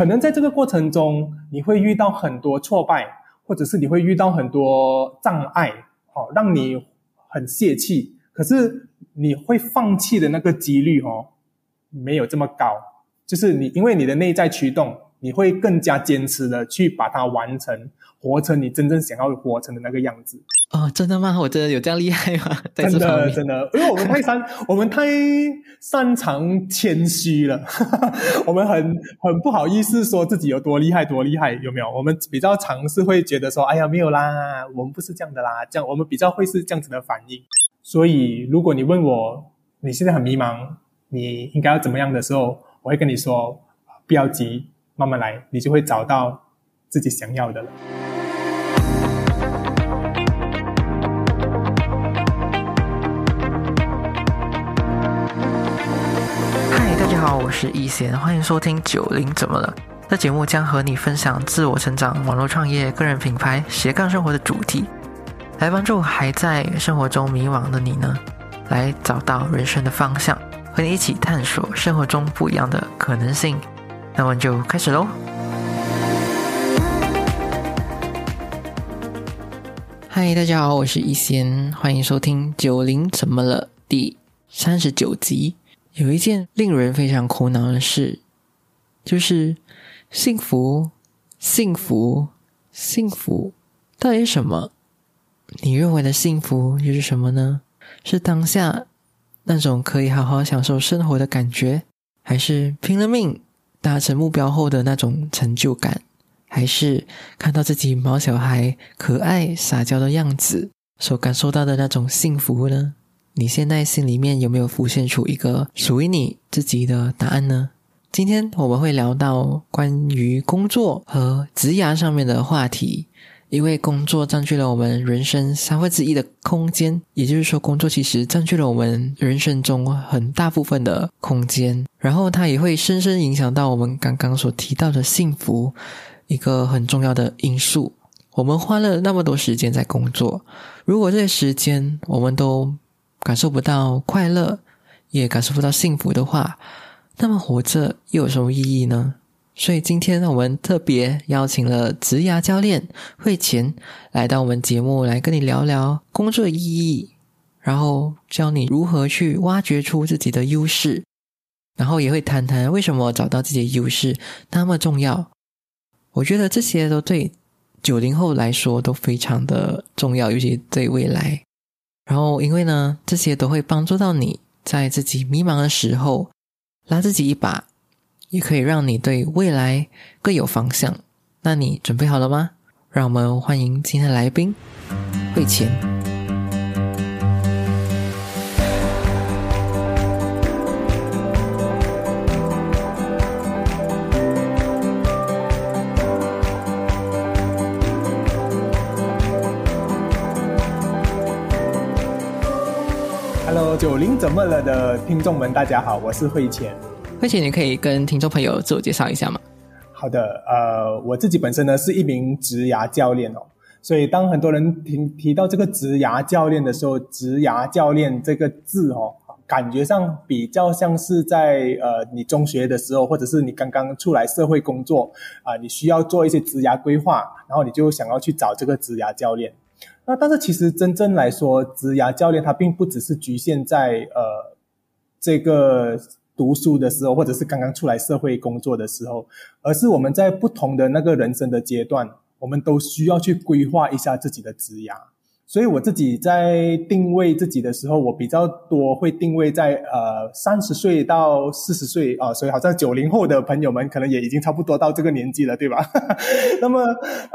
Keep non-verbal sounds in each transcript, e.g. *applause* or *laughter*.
可能在这个过程中，你会遇到很多挫败，或者是你会遇到很多障碍，哦，让你很泄气。可是你会放弃的那个几率哦，没有这么高。就是你因为你的内在驱动，你会更加坚持的去把它完成，活成你真正想要活成的那个样子。哦，真的吗？我真的有这样厉害吗？*laughs* 真的真的，因为我们太擅，我们太擅长谦虚了，*laughs* 我们很很不好意思说自己有多厉害多厉害，有没有？我们比较尝试会觉得说，哎呀，没有啦，我们不是这样的啦，这样我们比较会是这样子的反应。所以，如果你问我你现在很迷茫，你应该要怎么样的时候，我会跟你说，不要急，慢慢来，你就会找到自己想要的了。嗨，大家好，我是易贤，欢迎收听《九零怎么了》。这节目将和你分享自我成长、网络创业、个人品牌、斜杠生活的主题，来帮助还在生活中迷茫的你呢，来找到人生的方向，和你一起探索生活中不一样的可能性。那我们就开始喽。嗨，大家好，我是易贤，欢迎收听《九零怎么了》第三十九集。有一件令人非常苦恼的事，就是幸福，幸福，幸福，到底是什么？你认为的幸福又是什么呢？是当下那种可以好好享受生活的感觉，还是拼了命达成目标后的那种成就感？还是看到自己毛小孩可爱撒娇的样子所感受到的那种幸福呢？你现在心里面有没有浮现出一个属于你自己的答案呢？今天我们会聊到关于工作和职涯上面的话题，因为工作占据了我们人生三分之一的空间，也就是说，工作其实占据了我们人生中很大部分的空间，然后它也会深深影响到我们刚刚所提到的幸福，一个很重要的因素。我们花了那么多时间在工作，如果这些时间我们都感受不到快乐，也感受不到幸福的话，那么活着又有什么意义呢？所以今天我们特别邀请了职涯教练慧钱来到我们节目，来跟你聊聊工作意义，然后教你如何去挖掘出自己的优势，然后也会谈谈为什么找到自己的优势那么重要。我觉得这些都对九零后来说都非常的重要，尤其对未来。然后，因为呢，这些都会帮助到你在自己迷茫的时候拉自己一把，也可以让你对未来更有方向。那你准备好了吗？让我们欢迎今天的来宾慧钱。Hello，九零怎么了的听众们，大家好，我是慧钱。慧钱，你可以跟听众朋友自我介绍一下吗？好的，呃，我自己本身呢是一名职涯教练哦，所以当很多人提提到这个职涯教练的时候，职涯教练这个字哦，感觉上比较像是在呃你中学的时候，或者是你刚刚出来社会工作啊、你需要做一些职涯规划，然后你就想要去找这个职涯教练。那但是其实真正来说，职涯教练他并不只是局限在呃这个读书的时候，或者是刚刚出来社会工作的时候，而是我们在不同的那个人生的阶段，我们都需要去规划一下自己的职涯。所以我自己在定位自己的时候，我比较多会定位在呃三十岁到四十岁啊，所以好像九零后的朋友们可能也已经差不多到这个年纪了，对吧？*laughs* 那么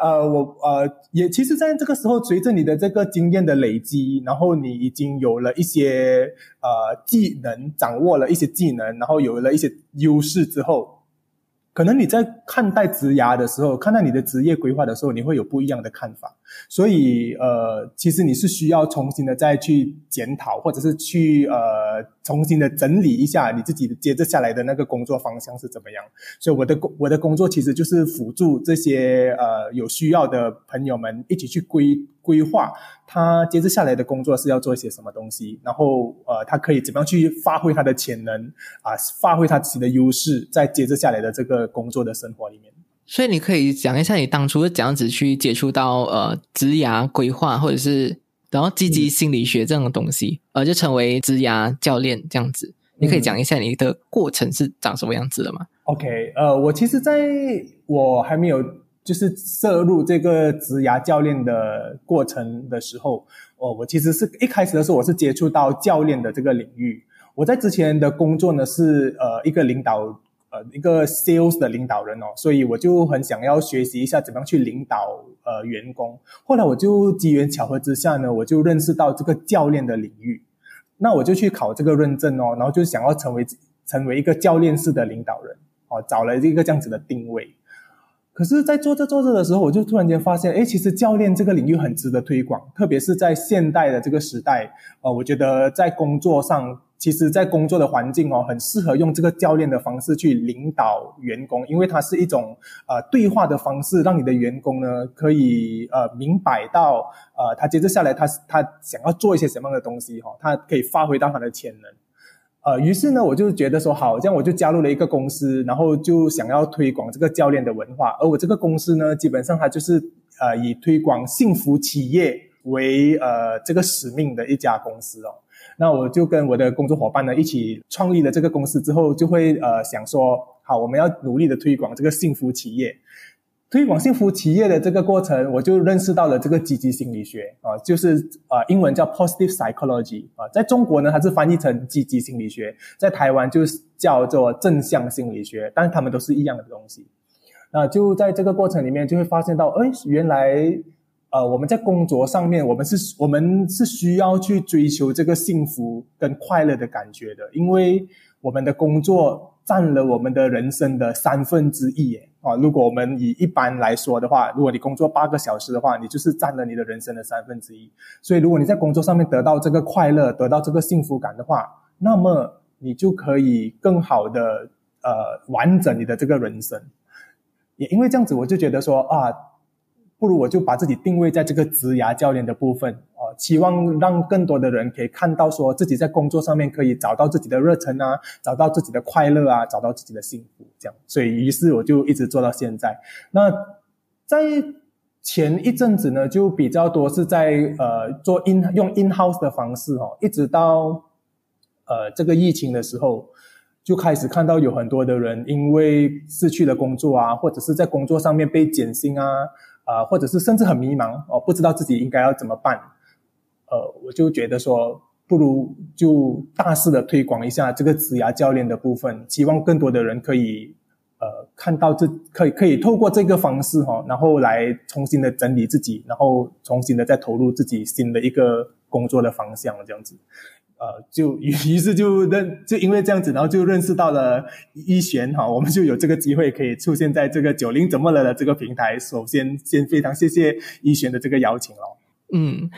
呃我呃也其实在这个时候，随着你的这个经验的累积，然后你已经有了一些呃技能，掌握了一些技能，然后有了一些优势之后，可能你在看待职涯的时候，看待你的职业规划的时候，你会有不一样的看法。所以呃，其实你是需要重新的再去检讨，或者是去呃重新的整理一下你自己接着下来的那个工作方向是怎么样。所以我的工我的工作其实就是辅助这些呃有需要的朋友们一起去规规划他接着下来的工作是要做一些什么东西，然后呃他可以怎么样去发挥他的潜能啊，发挥他自己的优势，在接着下来的这个工作的生活里面。所以你可以讲一下你当初是怎样子去接触到呃职涯规划，或者是然后积极心理学这样的东西，呃，就成为职涯教练这样子。你可以讲一下你的过程是长什么样子的吗？OK，呃，我其实在我还没有就是涉入这个职涯教练的过程的时候，哦，我其实是一开始的时候我是接触到教练的这个领域。我在之前的工作呢是呃一个领导。呃，一个 sales 的领导人哦，所以我就很想要学习一下怎么样去领导呃员工。后来我就机缘巧合之下呢，我就认识到这个教练的领域，那我就去考这个认证哦，然后就想要成为成为一个教练式的领导人哦，找了一个这样子的定位。可是，在做着做着的时候，我就突然间发现，哎，其实教练这个领域很值得推广，特别是在现代的这个时代，呃，我觉得在工作上。其实，在工作的环境哦，很适合用这个教练的方式去领导员工，因为它是一种呃对话的方式，让你的员工呢可以呃明白到呃他接着下来他他想要做一些什么样的东西哈，他可以发挥到他的潜能。呃，于是呢，我就觉得说好，这样我就加入了一个公司，然后就想要推广这个教练的文化。而我这个公司呢，基本上它就是呃以推广幸福企业为呃这个使命的一家公司哦。那我就跟我的工作伙伴呢一起创立了这个公司之后，就会呃想说，好，我们要努力的推广这个幸福企业。推广幸福企业的这个过程，我就认识到了这个积极心理学啊，就是啊英文叫 positive psychology 啊，在中国呢它是翻译成积极心理学，在台湾就是叫做正向心理学，但是他们都是一样的东西。那就在这个过程里面，就会发现到，哎，原来。呃，我们在工作上面，我们是，我们是需要去追求这个幸福跟快乐的感觉的，因为我们的工作占了我们的人生的三分之一，啊，如果我们以一般来说的话，如果你工作八个小时的话，你就是占了你的人生的三分之一。所以，如果你在工作上面得到这个快乐，得到这个幸福感的话，那么你就可以更好的呃完整你的这个人生。也因为这样子，我就觉得说啊。不如我就把自己定位在这个职涯教练的部分啊，期望让更多的人可以看到，说自己在工作上面可以找到自己的热忱啊，找到自己的快乐啊，找到自己的幸福，这样。所以，于是我就一直做到现在。那在前一阵子呢，就比较多是在呃做 in 用 in house 的方式哦，一直到呃这个疫情的时候，就开始看到有很多的人因为失去了工作啊，或者是在工作上面被减薪啊。啊，或者是甚至很迷茫哦，不知道自己应该要怎么办，呃，我就觉得说，不如就大肆的推广一下这个职涯教练的部分，希望更多的人可以呃看到这可以可以透过这个方式哈，然后来重新的整理自己，然后重新的再投入自己新的一个工作的方向这样子。呃，就于是就认就因为这样子，然后就认识到了一璇哈，我们就有这个机会可以出现在这个九零怎么了的这个平台。首先，先非常谢谢一璇的这个邀请哦。嗯，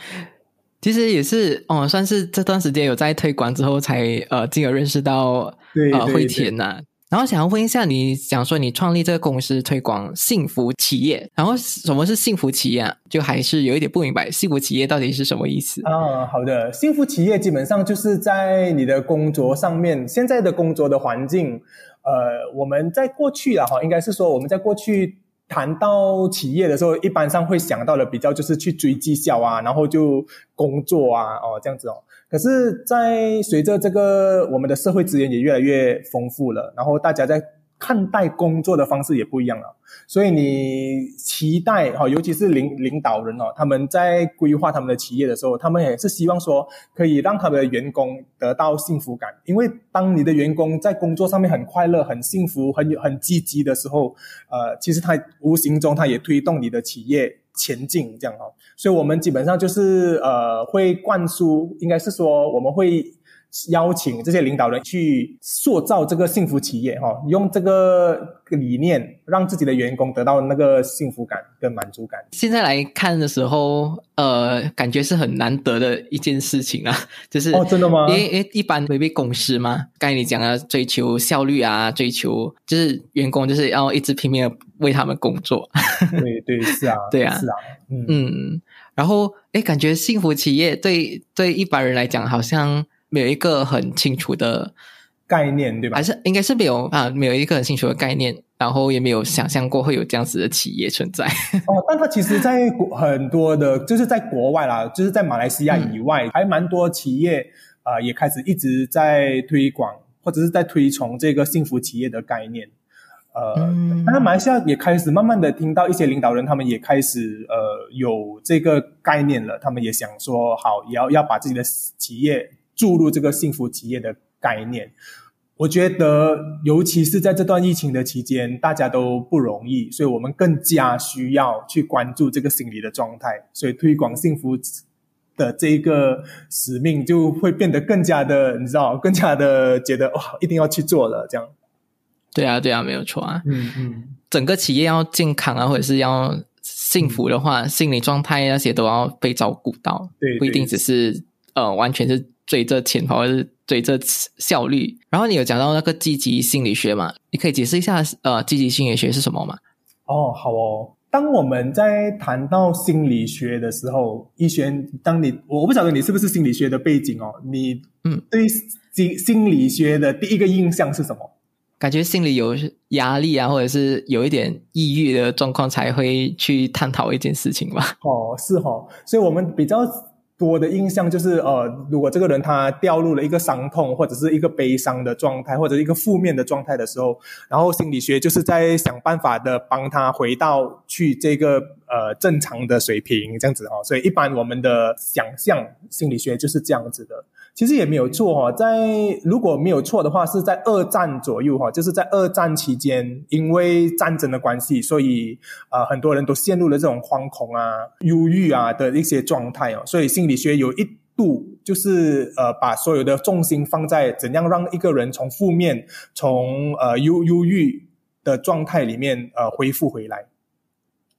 其实也是哦，算是这段时间有在推广之后，才呃进而认识到呃惠田呐。然后想要问一下，你想说你创立这个公司推广幸福企业，然后什么是幸福企业啊？就还是有一点不明白，幸福企业到底是什么意思啊？好的，幸福企业基本上就是在你的工作上面，现在的工作的环境，呃，我们在过去啊，哈，应该是说我们在过去谈到企业的时候，一般上会想到的比较就是去追绩效啊，然后就工作啊，哦，这样子哦。可是，在随着这个我们的社会资源也越来越丰富了，然后大家在看待工作的方式也不一样了。所以你期待哈，尤其是领领导人哦，他们在规划他们的企业的时候，他们也是希望说可以让他们的员工得到幸福感。因为当你的员工在工作上面很快乐、很幸福、很有很积极的时候，呃，其实他无形中他也推动你的企业。前进这样哦，所以我们基本上就是呃会灌输，应该是说我们会邀请这些领导人去塑造这个幸福企业哈，用这个理念让自己的员工得到那个幸福感跟满足感。现在来看的时候，呃，感觉是很难得的一件事情啊，*laughs* 就是哦，真的吗？因为因为一般违背公司嘛，刚才你讲的追求效率啊，追求就是员工就是要一直拼命的为他们工作。对对是啊，*laughs* 对啊，是啊，嗯嗯，然后哎，感觉幸福企业对对一般人来讲好像。没有一个很清楚的概念，对吧？还是应该是没有啊，没有一个很清楚的概念，然后也没有想象过会有这样子的企业存在。哦，但它其实，在很多的，就是在国外啦，就是在马来西亚以外，还蛮多企业啊，也开始一直在推广或者是在推崇这个幸福企业的概念。呃，当然，马来西亚也开始慢慢的听到一些领导人，他们也开始呃有这个概念了，他们也想说，好，也要要把自己的企业。注入这个幸福企业的概念，我觉得，尤其是在这段疫情的期间，大家都不容易，所以我们更加需要去关注这个心理的状态，所以推广幸福的这一个使命就会变得更加的，你知道，更加的觉得哇，一定要去做了，这样。对啊，对啊，没有错啊。嗯嗯，整个企业要健康啊，或者是要幸福的话，心理状态那些都要被照顾到，对，不一定只是呃，完全是。追着钱或者是追着效率？然后你有讲到那个积极心理学嘛？你可以解释一下，呃，积极心理学是什么吗？哦，好哦。当我们在谈到心理学的时候，一璇，当你我不晓得你是不是心理学的背景哦，你嗯，对心心理学的第一个印象是什么？感觉心里有压力啊，或者是有一点抑郁的状况，才会去探讨一件事情吧？哦，是哦，所以我们比较。多的印象就是，呃，如果这个人他掉入了一个伤痛或者是一个悲伤的状态，或者一个负面的状态的时候，然后心理学就是在想办法的帮他回到去这个呃正常的水平这样子哦。所以一般我们的想象心理学就是这样子的。其实也没有错哈，在如果没有错的话，是在二战左右哈，就是在二战期间，因为战争的关系，所以呃很多人都陷入了这种惶恐啊、忧郁啊的一些状态哦。所以心理学有一度就是呃把所有的重心放在怎样让一个人从负面、从呃忧忧郁的状态里面呃恢复回来。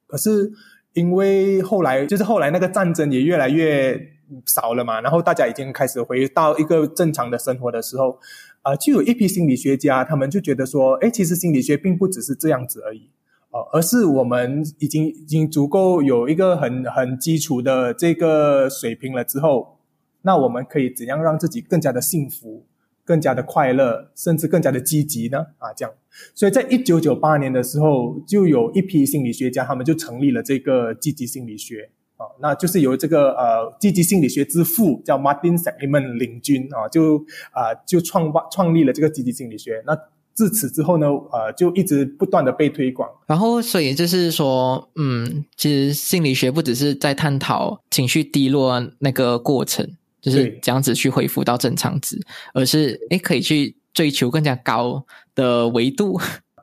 可是因为后来就是后来那个战争也越来越。少了嘛，然后大家已经开始回到一个正常的生活的时候，啊，就有一批心理学家，他们就觉得说，哎，其实心理学并不只是这样子而已，哦，而是我们已经已经足够有一个很很基础的这个水平了之后，那我们可以怎样让自己更加的幸福、更加的快乐，甚至更加的积极呢？啊，这样，所以在一九九八年的时候，就有一批心理学家，他们就成立了这个积极心理学。啊，那就是由这个呃积极心理学之父叫 Martin Seligman 领军啊，就啊就创办创立了这个积极心理学。那自此之后呢，呃，就一直不断的被推广。然后，所以就是说，嗯，其实心理学不只是在探讨情绪低落那个过程，就是这样子去恢复到正常值，而是诶可以去追求更加高的维度。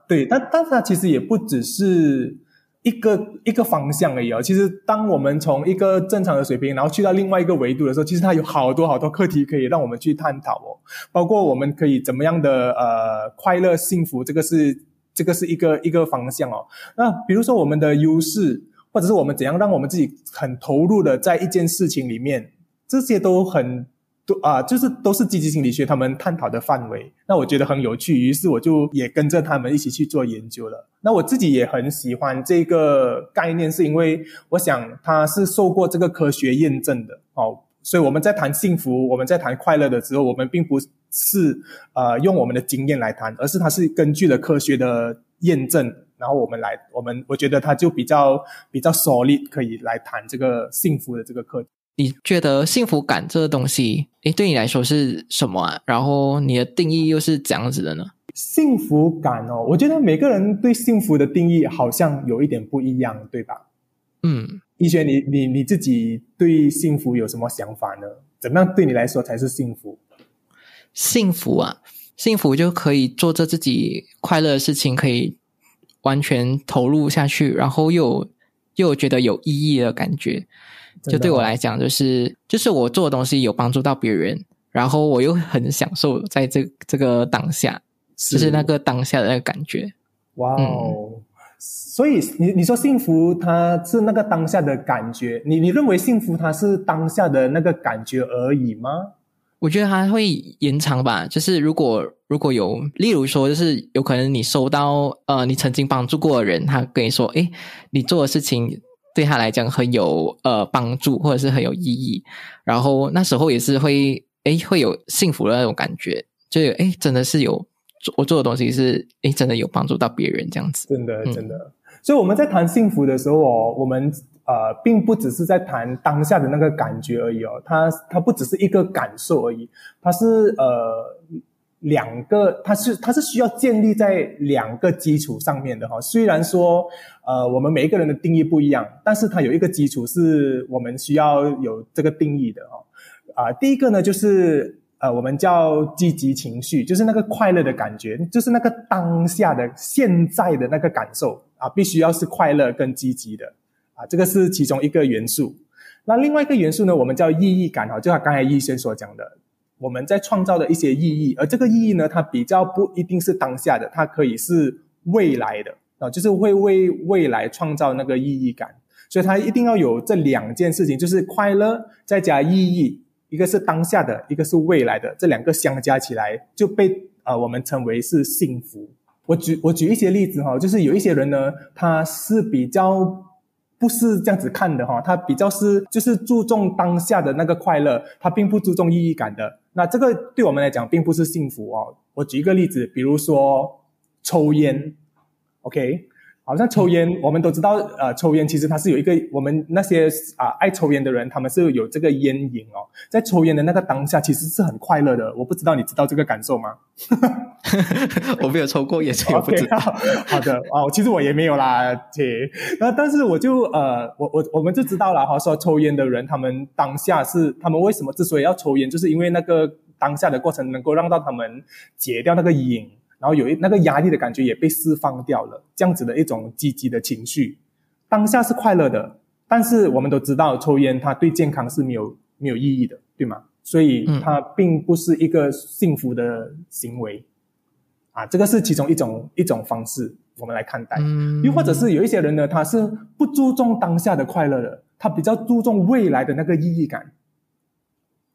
对，但但是它其实也不只是。一个一个方向而已哦。其实，当我们从一个正常的水平，然后去到另外一个维度的时候，其实它有好多好多课题可以让我们去探讨哦。包括我们可以怎么样的呃快乐幸福，这个是这个是一个一个方向哦。那比如说我们的优势，或者是我们怎样让我们自己很投入的在一件事情里面，这些都很。都啊，就是都是积极心理学他们探讨的范围，那我觉得很有趣，于是我就也跟着他们一起去做研究了。那我自己也很喜欢这个概念，是因为我想它是受过这个科学验证的哦。所以我们在谈幸福，我们在谈快乐的时候，我们并不是呃用我们的经验来谈，而是它是根据了科学的验证，然后我们来，我们我觉得它就比较比较 solid，可以来谈这个幸福的这个课题。你觉得幸福感这个东西，诶，对你来说是什么啊？然后你的定义又是怎样子的呢？幸福感哦，我觉得每个人对幸福的定义好像有一点不一样，对吧？嗯，一轩，你你你自己对幸福有什么想法呢？怎么样对你来说才是幸福？幸福啊，幸福就可以做着自己快乐的事情，可以完全投入下去，然后又又觉得有意义的感觉。就对我来讲，就是就是我做的东西有帮助到别人，然后我又很享受在这这个当下，就是那个当下的那个感觉。哇哦！所以你你说幸福，它是那个当下的感觉。你你认为幸福，它是当下的那个感觉而已吗？我觉得它会延长吧。就是如果如果有，例如说，就是有可能你收到呃，你曾经帮助过的人，他跟你说，诶，你做的事情对他来讲很有呃帮助，或者是很有意义。然后那时候也是会，诶，会有幸福的那种感觉，就诶，真的是有我做的东西是，诶，真的有帮助到别人这样子。真的，真的。所以我们在谈幸福的时候哦，我们呃，并不只是在谈当下的那个感觉而已哦，它它不只是一个感受而已，它是呃两个，它是它是需要建立在两个基础上面的哈。虽然说呃，我们每一个人的定义不一样，但是它有一个基础是我们需要有这个定义的哈。啊，第一个呢就是。呃，我们叫积极情绪，就是那个快乐的感觉，就是那个当下的现在的那个感受啊，必须要是快乐跟积极的啊，这个是其中一个元素。那另外一个元素呢，我们叫意义感哈，就像刚才医生所讲的，我们在创造的一些意义，而这个意义呢，它比较不一定是当下的，它可以是未来的啊，就是会为未来创造那个意义感，所以它一定要有这两件事情，就是快乐再加意义。一个是当下的，一个是未来的，这两个相加起来就被呃我们称为是幸福。我举我举一些例子哈，就是有一些人呢，他是比较不是这样子看的哈，他比较是就是注重当下的那个快乐，他并不注重意义感的。那这个对我们来讲并不是幸福哦。我举一个例子，比如说抽烟，OK。好像抽烟，我们都知道，呃，抽烟其实它是有一个我们那些啊爱抽烟的人，他们是有这个烟瘾哦，在抽烟的那个当下，其实是很快乐的。我不知道你知道这个感受吗？*laughs* 我没有抽过烟，所以我不知道。好的哦，其实我也没有啦，姐。那但是我就呃，我我我们就知道了哈，说抽烟的人，他们当下是他们为什么之所以要抽烟，就是因为那个当下的过程能够让到他们解掉那个瘾。然后有一那个压力的感觉也被释放掉了，这样子的一种积极的情绪，当下是快乐的，但是我们都知道抽烟它对健康是没有没有意义的，对吗？所以它并不是一个幸福的行为，啊，这个是其中一种一种方式，我们来看待。又或者是有一些人呢，他是不注重当下的快乐的，他比较注重未来的那个意义感。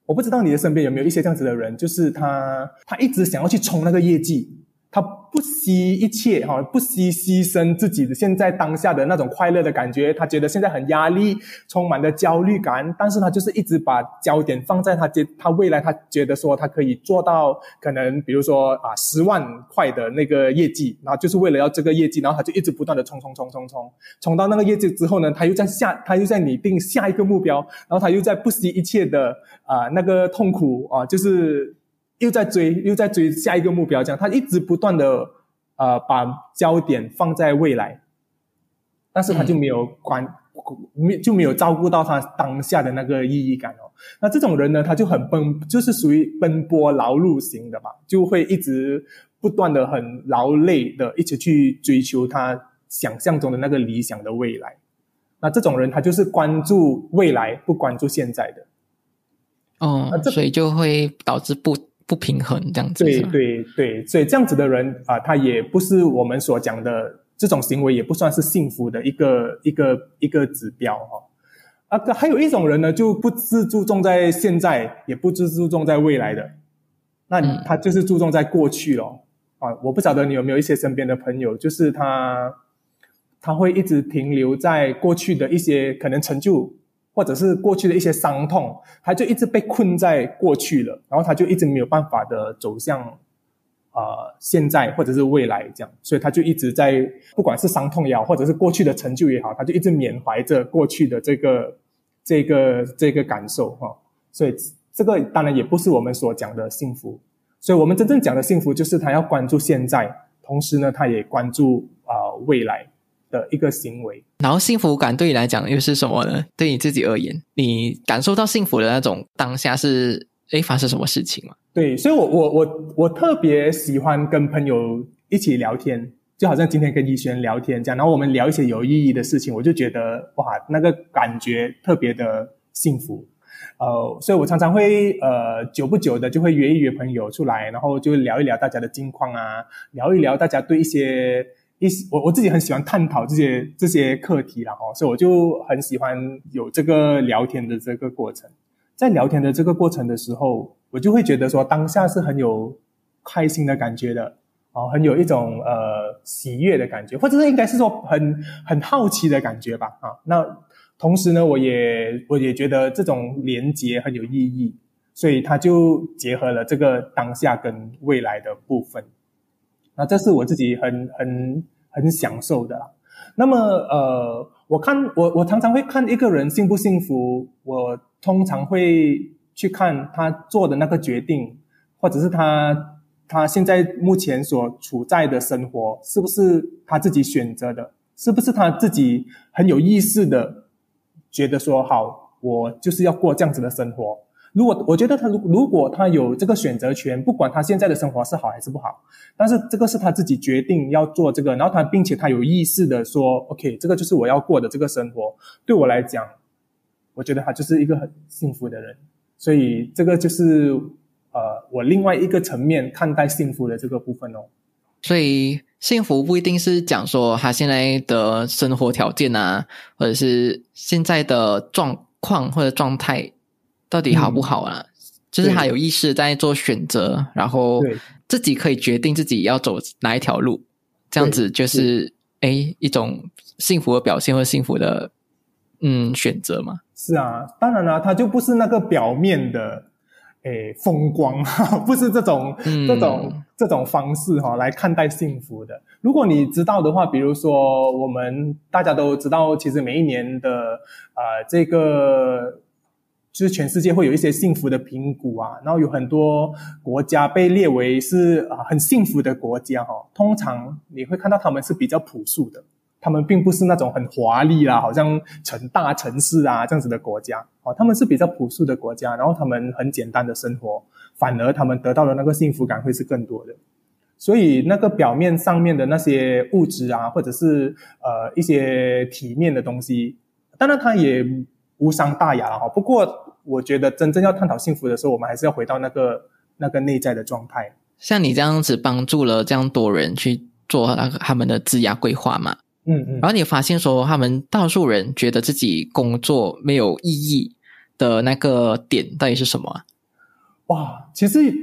我不知道你的身边有没有一些这样子的人，就是他他一直想要去冲那个业绩。他不惜一切，哈，不惜牺牲自己的现在当下的那种快乐的感觉。他觉得现在很压力，充满了焦虑感，但是他就是一直把焦点放在他接他未来，他觉得说他可以做到可能，比如说啊十万块的那个业绩，然后就是为了要这个业绩，然后他就一直不断的冲冲冲冲冲，冲到那个业绩之后呢，他又在下，他又在拟定下一个目标，然后他又在不惜一切的啊那个痛苦啊，就是。又在追，又在追下一个目标，这样他一直不断的呃把焦点放在未来，但是他就没有关，没就没有照顾到他当下的那个意义感哦。那这种人呢，他就很奔，就是属于奔波劳碌型的吧，就会一直不断的很劳累的，一直去追求他想象中的那个理想的未来。那这种人，他就是关注未来，不关注现在的。哦，所以就会导致不。不平衡这样子，对对对，所以这样子的人啊，他也不是我们所讲的这种行为，也不算是幸福的一个一个一个指标哈。啊，还有一种人呢，就不只注重在现在，也不只注重在未来的，那他就是注重在过去咯。啊。我不晓得你有没有一些身边的朋友，就是他他会一直停留在过去的一些可能成就。或者是过去的一些伤痛，他就一直被困在过去了，然后他就一直没有办法的走向，呃，现在或者是未来这样，所以他就一直在，不管是伤痛也好，或者是过去的成就也好，他就一直缅怀着过去的这个这个这个感受哈，所以这个当然也不是我们所讲的幸福，所以我们真正讲的幸福就是他要关注现在，同时呢，他也关注啊未来。的一个行为，然后幸福感对你来讲又是什么呢？对你自己而言，你感受到幸福的那种当下是诶发生什么事情吗？对，所以我我我我特别喜欢跟朋友一起聊天，就好像今天跟医轩聊天这样，然后我们聊一些有意义的事情，我就觉得哇，那个感觉特别的幸福。呃，所以我常常会呃久不久的就会约一约朋友出来，然后就聊一聊大家的近况啊，聊一聊大家对一些一我我自己很喜欢探讨这些这些课题了哈，所以我就很喜欢有这个聊天的这个过程。在聊天的这个过程的时候，我就会觉得说当下是很有开心的感觉的，哦，很有一种呃喜悦的感觉，或者是应该是说很很好奇的感觉吧，啊，那。同时呢，我也我也觉得这种连接很有意义，所以它就结合了这个当下跟未来的部分。那这是我自己很很很享受的。那么呃，我看我我常常会看一个人幸不幸福，我通常会去看他做的那个决定，或者是他他现在目前所处在的生活是不是他自己选择的，是不是他自己很有意识的。觉得说好，我就是要过这样子的生活。如果我觉得他如如果他有这个选择权，不管他现在的生活是好还是不好，但是这个是他自己决定要做这个，然后他并且他有意识的说，OK，这个就是我要过的这个生活。对我来讲，我觉得他就是一个很幸福的人。所以这个就是呃，我另外一个层面看待幸福的这个部分哦。所以。幸福不一定是讲说他现在的生活条件啊，或者是现在的状况或者状态到底好不好啊？就是他有意识在做选择，然后自己可以决定自己要走哪一条路，这样子就是哎一种幸福的表现或幸福的嗯选择嘛。是啊，当然了，他就不是那个表面的。诶，风光 *laughs* 不是这种这种这种方式哈来看待幸福的。如果你知道的话，比如说我们大家都知道，其实每一年的呃这个就是全世界会有一些幸福的评估啊，然后有很多国家被列为是啊很幸福的国家哈。通常你会看到他们是比较朴素的。他们并不是那种很华丽啦，好像成大城市啊这样子的国家哦，他们是比较朴素的国家，然后他们很简单的生活，反而他们得到的那个幸福感会是更多的。所以那个表面上面的那些物质啊，或者是呃一些体面的东西，当然它也无伤大雅哈。不过我觉得真正要探讨幸福的时候，我们还是要回到那个那个内在的状态。像你这样子帮助了这样多人去做那个他们的职涯规划嘛？嗯嗯，然后你发现说，他们大多数人觉得自己工作没有意义的那个点到底是什么？哇，其实，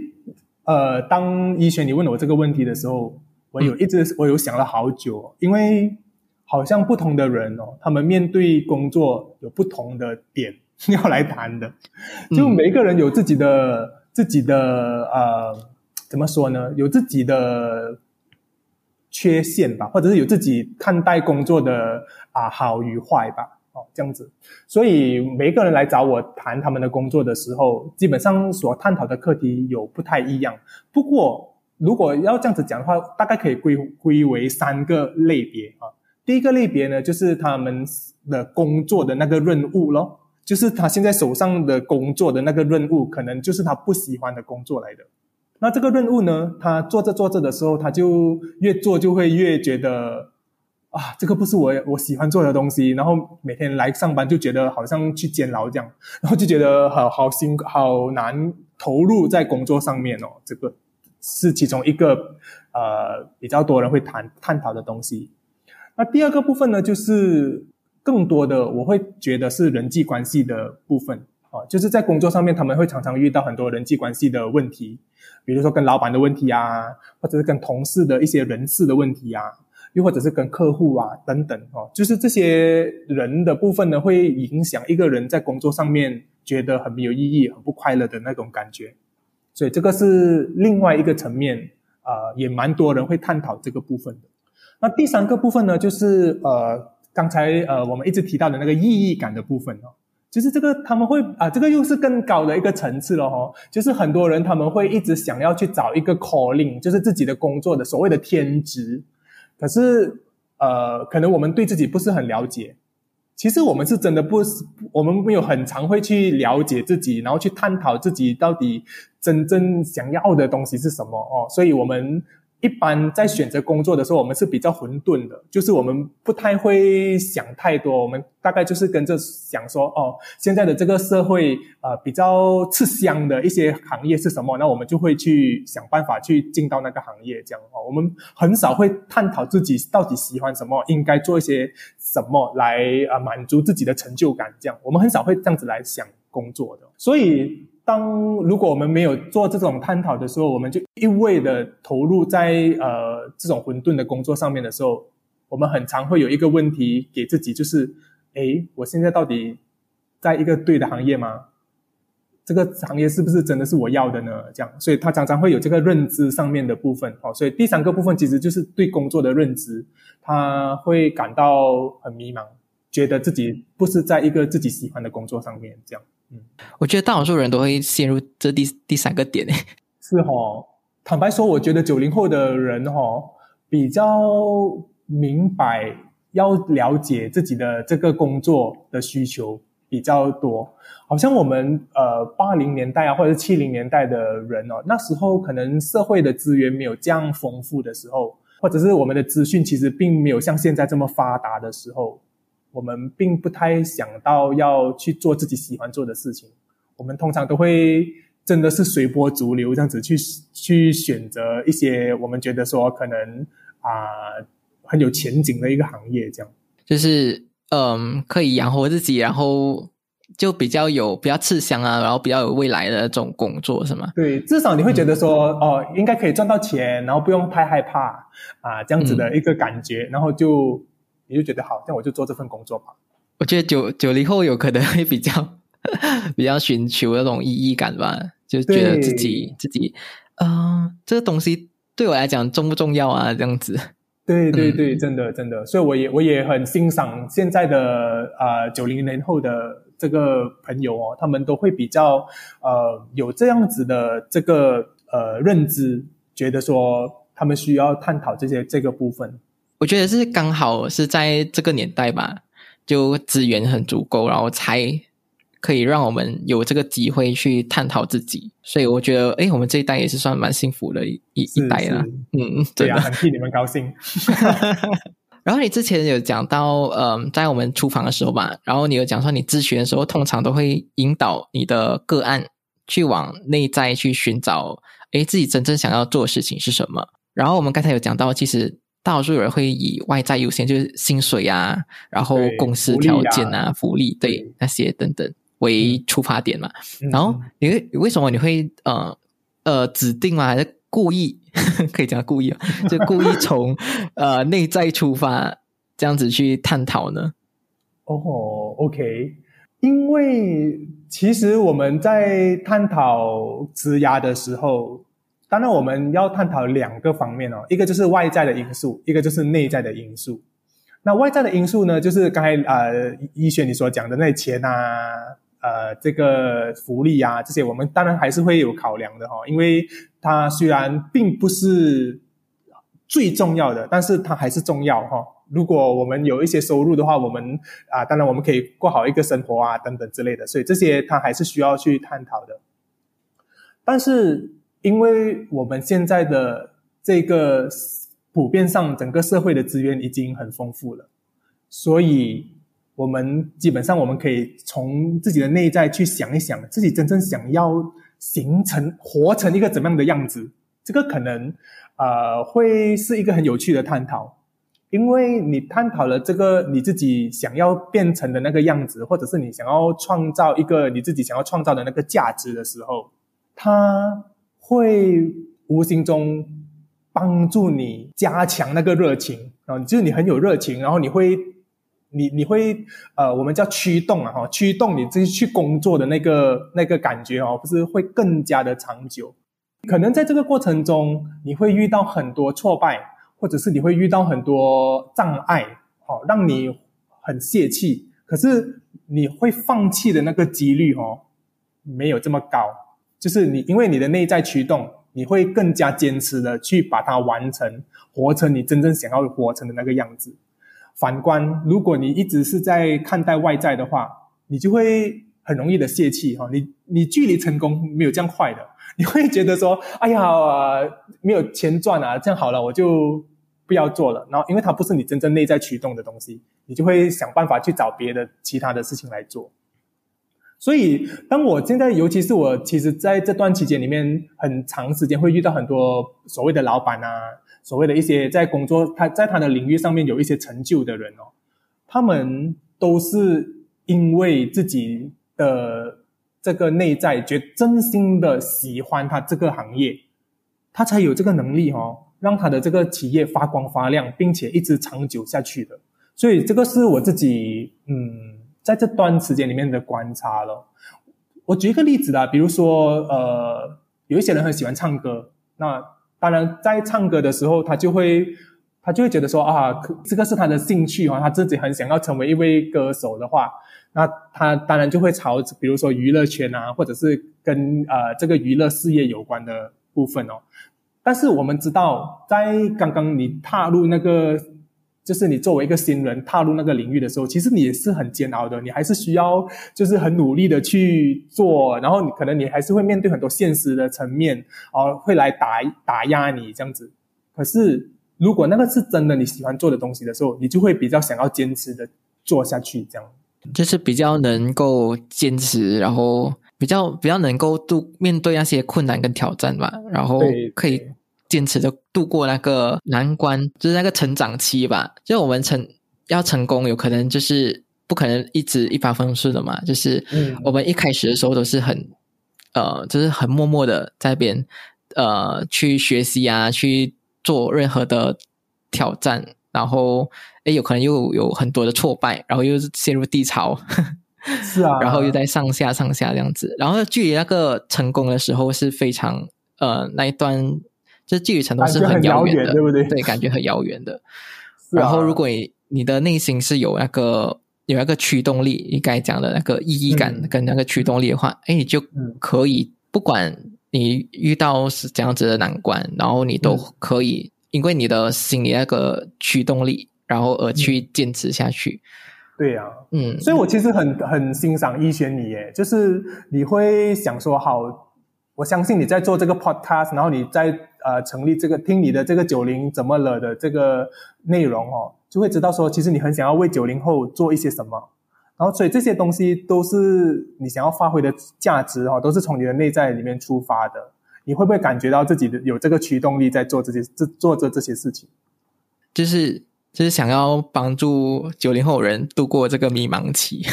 呃，当医学你问我这个问题的时候，我有一直我有想了好久，因为好像不同的人哦，他们面对工作有不同的点 *laughs* 要来谈的，就每一个人有自己的自己的呃，怎么说呢？有自己的。缺陷吧，或者是有自己看待工作的啊好与坏吧，哦这样子，所以每一个人来找我谈他们的工作的时候，基本上所探讨的课题有不太一样。不过如果要这样子讲的话，大概可以归归为三个类别啊。第一个类别呢，就是他们的工作的那个任务咯，就是他现在手上的工作的那个任务，可能就是他不喜欢的工作来的。那这个任务呢？他做着做着的时候，他就越做就会越觉得啊，这个不是我我喜欢做的东西。然后每天来上班就觉得好像去监牢这样，然后就觉得好好辛好难投入在工作上面哦。这个是其中一个呃比较多人会谈探讨的东西。那第二个部分呢，就是更多的我会觉得是人际关系的部分。啊，就是在工作上面，他们会常常遇到很多人际关系的问题，比如说跟老板的问题啊，或者是跟同事的一些人事的问题啊，又或者是跟客户啊等等哦，就是这些人的部分呢，会影响一个人在工作上面觉得很没有意义、很不快乐的那种感觉。所以这个是另外一个层面啊，也蛮多人会探讨这个部分的。那第三个部分呢，就是呃，刚才呃我们一直提到的那个意义感的部分哦。就是这个，他们会啊，这个又是更高的一个层次了哈。就是很多人他们会一直想要去找一个 calling，就是自己的工作的所谓的天职。可是呃，可能我们对自己不是很了解。其实我们是真的不是，我们没有很常会去了解自己，然后去探讨自己到底真正想要的东西是什么哦。所以我们一般在选择工作的时候，我们是比较混沌的，就是我们不太会想太多，我们大概就是跟着想说，哦，现在的这个社会呃比较吃香的一些行业是什么，那我们就会去想办法去进到那个行业，这样哦，我们很少会探讨自己到底喜欢什么，应该做一些什么来啊满足自己的成就感，这样我们很少会这样子来想工作的，所以。当如果我们没有做这种探讨的时候，我们就一味的投入在呃这种混沌的工作上面的时候，我们很常会有一个问题给自己，就是，哎，我现在到底在一个对的行业吗？这个行业是不是真的是我要的呢？这样，所以他常常会有这个认知上面的部分。好，所以第三个部分其实就是对工作的认知，他会感到很迷茫，觉得自己不是在一个自己喜欢的工作上面，这样。嗯，我觉得大多数人都会陷入这第第三个点诶。是哈，坦白说，我觉得九零后的人哈比较明白，要了解自己的这个工作的需求比较多。好像我们呃八零年代啊，或者七零年代的人哦，那时候可能社会的资源没有这样丰富的时候，或者是我们的资讯其实并没有像现在这么发达的时候。我们并不太想到要去做自己喜欢做的事情，我们通常都会真的是随波逐流这样子去去选择一些我们觉得说可能啊很有前景的一个行业，这样就是嗯可以养活自己，然后就比较有比较吃香啊，然后比较有未来的这种工作是吗？对，至少你会觉得说哦，应该可以赚到钱，然后不用太害怕啊这样子的一个感觉，然后就。你就觉得好，那我就做这份工作吧。我觉得九九零后有可能会比较比较寻求那种意义感吧，就觉得自己自己，嗯，这个东西对我来讲重不重要啊？这样子。对对对，真的真的，所以我也我也很欣赏现在的啊九零年后的这个朋友哦，他们都会比较呃有这样子的这个呃认知，觉得说他们需要探讨这些这个部分。我觉得是刚好是在这个年代吧，就资源很足够，然后才可以让我们有这个机会去探讨自己。所以我觉得，哎，我们这一代也是算蛮幸福的一一代了。嗯，对啊，很替你们高兴。*laughs* 然后你之前有讲到，嗯，在我们出访的时候吧，然后你有讲说，你咨询的时候通常都会引导你的个案去往内在去寻找，哎，自己真正想要做的事情是什么。然后我们刚才有讲到，其实。大多数人会以外在优先，就是薪水啊，然后公司条件啊、福利对那些等等为出发点嘛。然后你为什么你会呃呃指定吗？还是故意 *laughs* 可以讲故意啊？就故意从 *laughs* 呃内在出发这样子去探讨呢？哦，OK，因为其实我们在探讨职涯的时候。当然，我们要探讨两个方面哦，一个就是外在的因素，一个就是内在的因素。那外在的因素呢，就是刚才呃，医学你所讲的那钱啊，呃，这个福利啊，这些我们当然还是会有考量的哈，因为它虽然并不是最重要的，但是它还是重要哈。如果我们有一些收入的话，我们啊，当然我们可以过好一个生活啊，等等之类的，所以这些它还是需要去探讨的。但是。因为我们现在的这个普遍上，整个社会的资源已经很丰富了，所以我们基本上我们可以从自己的内在去想一想，自己真正想要形成、活成一个怎么样的样子。这个可能呃会是一个很有趣的探讨，因为你探讨了这个你自己想要变成的那个样子，或者是你想要创造一个你自己想要创造的那个价值的时候，它。会无形中帮助你加强那个热情啊，就是你很有热情，然后你会，你你会呃，我们叫驱动啊，哈，驱动你自己去工作的那个那个感觉哦，不是会更加的长久。可能在这个过程中，你会遇到很多挫败，或者是你会遇到很多障碍，好，让你很泄气。可是你会放弃的那个几率哦，没有这么高。就是你，因为你的内在驱动，你会更加坚持的去把它完成，活成你真正想要活成的那个样子。反观，如果你一直是在看待外在的话，你就会很容易的泄气哈。你你距离成功没有这样快的，你会觉得说，哎呀，没有钱赚啊，这样好了，我就不要做了。然后，因为它不是你真正内在驱动的东西，你就会想办法去找别的其他的事情来做。所以，当我现在，尤其是我，其实在这段期间里面，很长时间会遇到很多所谓的老板啊，所谓的一些在工作他在他的领域上面有一些成就的人哦，他们都是因为自己的这个内在觉真心的喜欢他这个行业，他才有这个能力哦，让他的这个企业发光发亮，并且一直长久下去的。所以，这个是我自己嗯。在这段时间里面的观察了，我举一个例子啦，比如说，呃，有一些人很喜欢唱歌，那当然在唱歌的时候，他就会他就会觉得说啊，这个是他的兴趣哈，他自己很想要成为一位歌手的话，那他当然就会朝比如说娱乐圈啊，或者是跟呃这个娱乐事业有关的部分哦。但是我们知道，在刚刚你踏入那个。就是你作为一个新人踏入那个领域的时候，其实你也是很煎熬的，你还是需要就是很努力的去做，然后你可能你还是会面对很多现实的层面，哦，会来打打压你这样子。可是如果那个是真的你喜欢做的东西的时候，你就会比较想要坚持的做下去，这样就是比较能够坚持，然后比较比较能够度面对那些困难跟挑战吧，然后可以。坚持的度过那个难关，就是那个成长期吧。就我们成要成功，有可能就是不可能一直一帆风顺的嘛。就是我们一开始的时候都是很呃，就是很默默的在边呃去学习啊，去做任何的挑战，然后诶有可能又有很多的挫败，然后又是陷入低潮，是啊，*laughs* 然后又在上下上下这样子。然后距离那个成功的时候是非常呃那一段。这距离程度是很遥远的，对不对？对，感觉很遥远的。*laughs* 然后，如果你你的内心是有那个有那个驱动力，你刚才讲的那个意义感跟那个驱动力的话，哎，你就可以不管你遇到是怎样子的难关，然后你都可以因为你的心里那个驱动力，然后而去坚持下去。对呀，嗯，所以我其实很很欣赏一轩你，耶，就是你会想说好。我相信你在做这个 podcast，然后你在呃成立这个听你的这个九零怎么了的这个内容哦，就会知道说，其实你很想要为九零后做一些什么，然后所以这些东西都是你想要发挥的价值哦，都是从你的内在里面出发的。你会不会感觉到自己的有这个驱动力在做这些这做着这些事情？就是就是想要帮助九零后人度过这个迷茫期。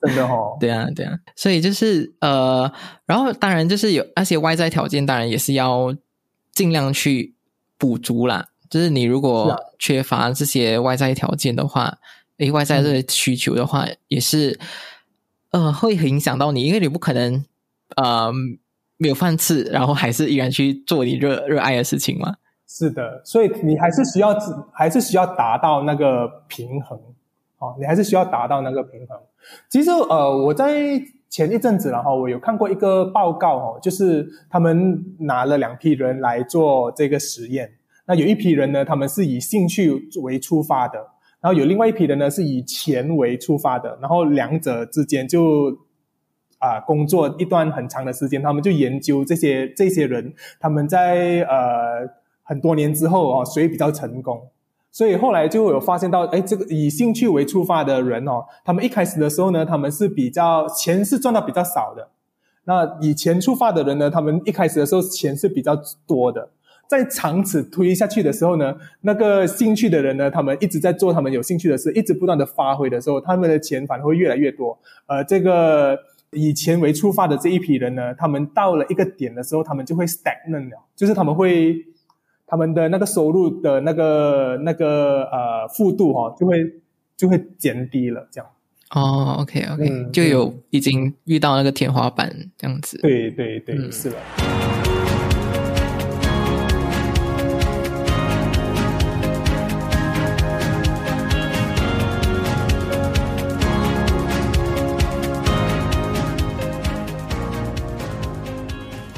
真的哦，*laughs* 对啊，对啊，所以就是呃，然后当然就是有那些外在条件，当然也是要尽量去补足啦。就是你如果缺乏这些外在条件的话，诶，外在的需求的话，也是呃会影响到你，因为你不可能呃没有饭吃，然后还是依然去做你热热爱的事情嘛。是的，所以你还是需要还是需要达到那个平衡。哦，你还是需要达到那个平衡。其实，呃，我在前一阵子，然后我有看过一个报告，哦，就是他们拿了两批人来做这个实验。那有一批人呢，他们是以兴趣为出发的，然后有另外一批人呢是以钱为出发的。然后两者之间就啊工作一段很长的时间，他们就研究这些这些人他们在呃很多年之后哦，谁比较成功。所以后来就有发现到，哎，这个以兴趣为出发的人哦，他们一开始的时候呢，他们是比较钱是赚到比较少的。那以钱出发的人呢，他们一开始的时候钱是比较多的。在长此推下去的时候呢，那个兴趣的人呢，他们一直在做他们有兴趣的事，一直不断的发挥的时候，他们的钱反而会越来越多。呃，这个以钱为出发的这一批人呢，他们到了一个点的时候，他们就会 stagnant 了，就是他们会。他们的那个收入的那个那个呃幅度哈，就会就会减低了，这样。哦，OK OK，就有已经遇到那个天花板这样子。对对对，是的。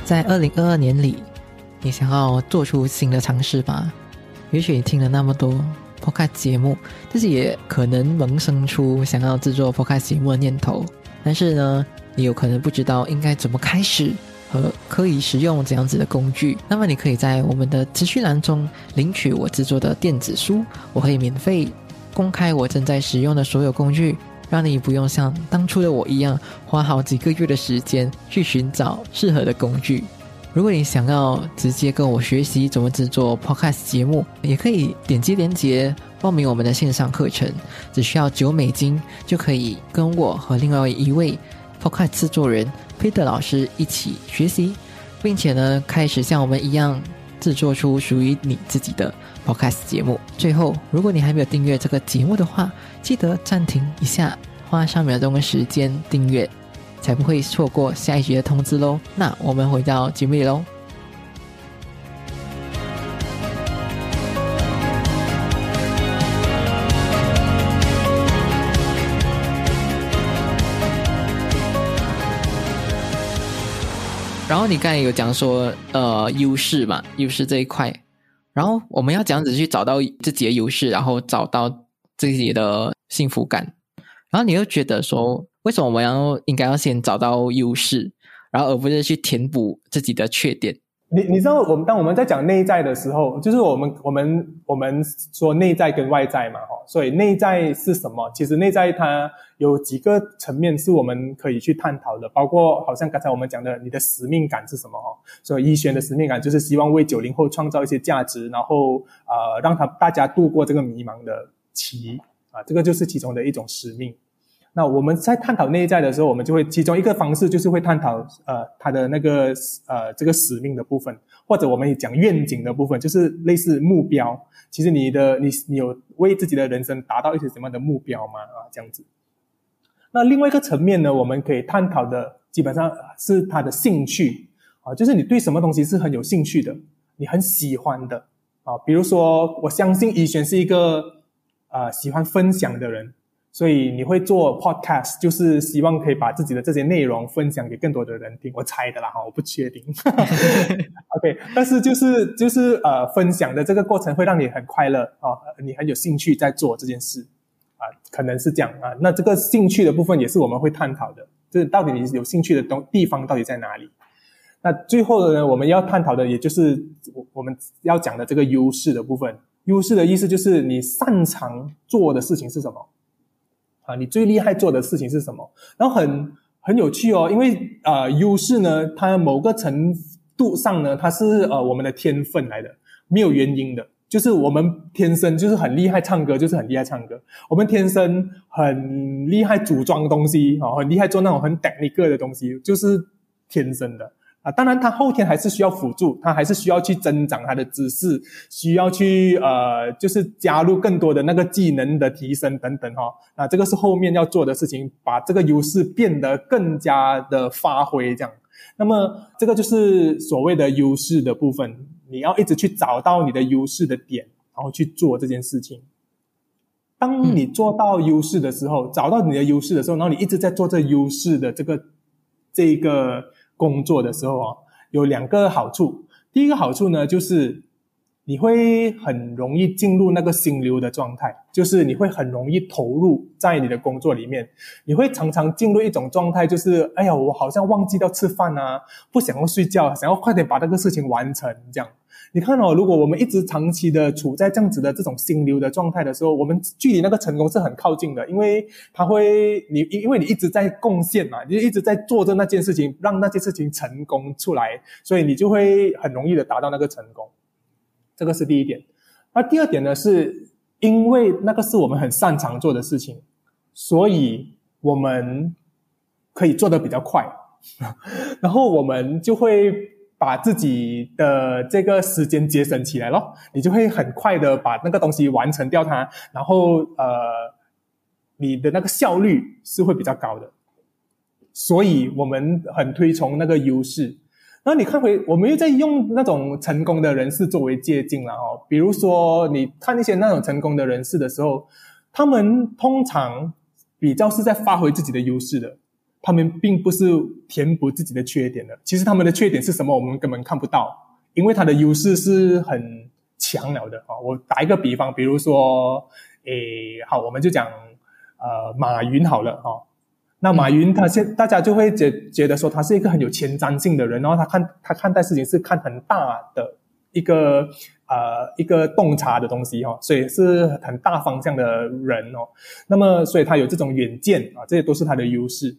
在二零二二年里。你想要做出新的尝试吧？也许你听了那么多 podcast 节目，自己也可能萌生出想要制作 podcast 节目的念头。但是呢，你有可能不知道应该怎么开始和可以使用怎样子的工具，那么你可以在我们的资讯栏中领取我制作的电子书，我会免费公开我正在使用的所有工具，让你不用像当初的我一样花好几个月的时间去寻找适合的工具。如果你想要直接跟我学习怎么制作 Podcast 节目，也可以点击链接报名我们的线上课程，只需要九美金就可以跟我和另外一位 Podcast 制作人 Peter 老师一起学习，并且呢，开始像我们一样制作出属于你自己的 Podcast 节目。最后，如果你还没有订阅这个节目的话，记得暂停一下，花三秒钟的时间订阅。才不会错过下一集的通知喽。那我们回到节目里喽。然后你刚才有讲说，呃，优势嘛，优势这一块。然后我们要这样子去找到自己的优势，然后找到自己的幸福感。然后你又觉得说。为什么我们要应该要先找到优势，然后而不是去填补自己的缺点？你你知道，我们当我们在讲内在的时候，就是我们我们我们说内在跟外在嘛，哈，所以内在是什么？其实内在它有几个层面是我们可以去探讨的，包括好像刚才我们讲的，你的使命感是什么？哈，所以医轩的使命感就是希望为九零后创造一些价值，然后呃，让他大家度过这个迷茫的期啊，这个就是其中的一种使命。那我们在探讨内在的时候，我们就会其中一个方式就是会探讨呃他的那个呃这个使命的部分，或者我们也讲愿景的部分，就是类似目标。其实你的你你有为自己的人生达到一些什么样的目标吗？啊，这样子。那另外一个层面呢，我们可以探讨的基本上是他的兴趣啊，就是你对什么东西是很有兴趣的，你很喜欢的啊。比如说，我相信以璇是一个呃喜欢分享的人。所以你会做 podcast，就是希望可以把自己的这些内容分享给更多的人听。我猜的啦哈，我不确定。*laughs* OK，但是就是就是呃，分享的这个过程会让你很快乐啊，你很有兴趣在做这件事啊，可能是这样啊。那这个兴趣的部分也是我们会探讨的，就是到底你有兴趣的东地方到底在哪里？那最后呢，我们要探讨的也就是我我们要讲的这个优势的部分。优势的意思就是你擅长做的事情是什么？啊，你最厉害做的事情是什么？然后很很有趣哦，因为呃，优势呢，它某个程度上呢，它是呃我们的天分来的，没有原因的，就是我们天生就是很厉害唱歌，就是很厉害唱歌，我们天生很厉害组装东西啊，很厉害做那种很 technical 的东西，就是天生的。啊，当然，他后天还是需要辅助，他还是需要去增长他的知识，需要去呃，就是加入更多的那个技能的提升等等哈。啊，这个是后面要做的事情，把这个优势变得更加的发挥这样。那么，这个就是所谓的优势的部分，你要一直去找到你的优势的点，然后去做这件事情。当你做到优势的时候，找到你的优势的时候，然后你一直在做这优势的这个这个。工作的时候啊，有两个好处。第一个好处呢，就是你会很容易进入那个心流的状态，就是你会很容易投入在你的工作里面。你会常常进入一种状态，就是哎呀，我好像忘记掉吃饭啊，不想要睡觉，想要快点把这个事情完成，这样。你看哦，如果我们一直长期的处在这样子的这种心流的状态的时候，我们距离那个成功是很靠近的，因为它会你因为你一直在贡献嘛，你一直在做着那件事情，让那件事情成功出来，所以你就会很容易的达到那个成功。这个是第一点。那第二点呢，是因为那个是我们很擅长做的事情，所以我们可以做的比较快，*laughs* 然后我们就会。把自己的这个时间节省起来咯，你就会很快的把那个东西完成掉它，然后呃，你的那个效率是会比较高的，所以我们很推崇那个优势。然后你看回，我们又在用那种成功的人士作为借鉴了哦，比如说你看一些那种成功的人士的时候，他们通常比较是在发挥自己的优势的。他们并不是填补自己的缺点的，其实他们的缺点是什么，我们根本看不到，因为他的优势是很强了的啊。我打一个比方，比如说，诶，好，我们就讲，呃，马云好了哈。那马云他现大家就会觉觉得说他是一个很有前瞻性的人，然后他看他看待事情是看很大的一个呃一个洞察的东西哈，所以是很大方向的人哦。那么所以他有这种远见啊，这些都是他的优势。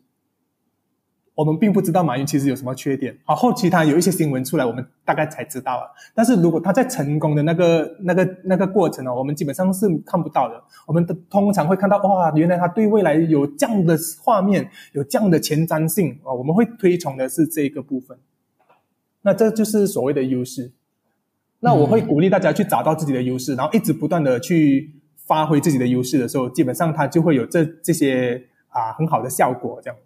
我们并不知道马云其实有什么缺点，好，后期他有一些新闻出来，我们大概才知道了。但是如果他在成功的那个、那个、那个过程呢，我们基本上是看不到的。我们的通常会看到，哇，原来他对未来有这样的画面，有这样的前瞻性啊，我们会推崇的是这个部分。那这就是所谓的优势。那我会鼓励大家去找到自己的优势，然后一直不断的去发挥自己的优势的时候，基本上他就会有这这些啊很好的效果，这样。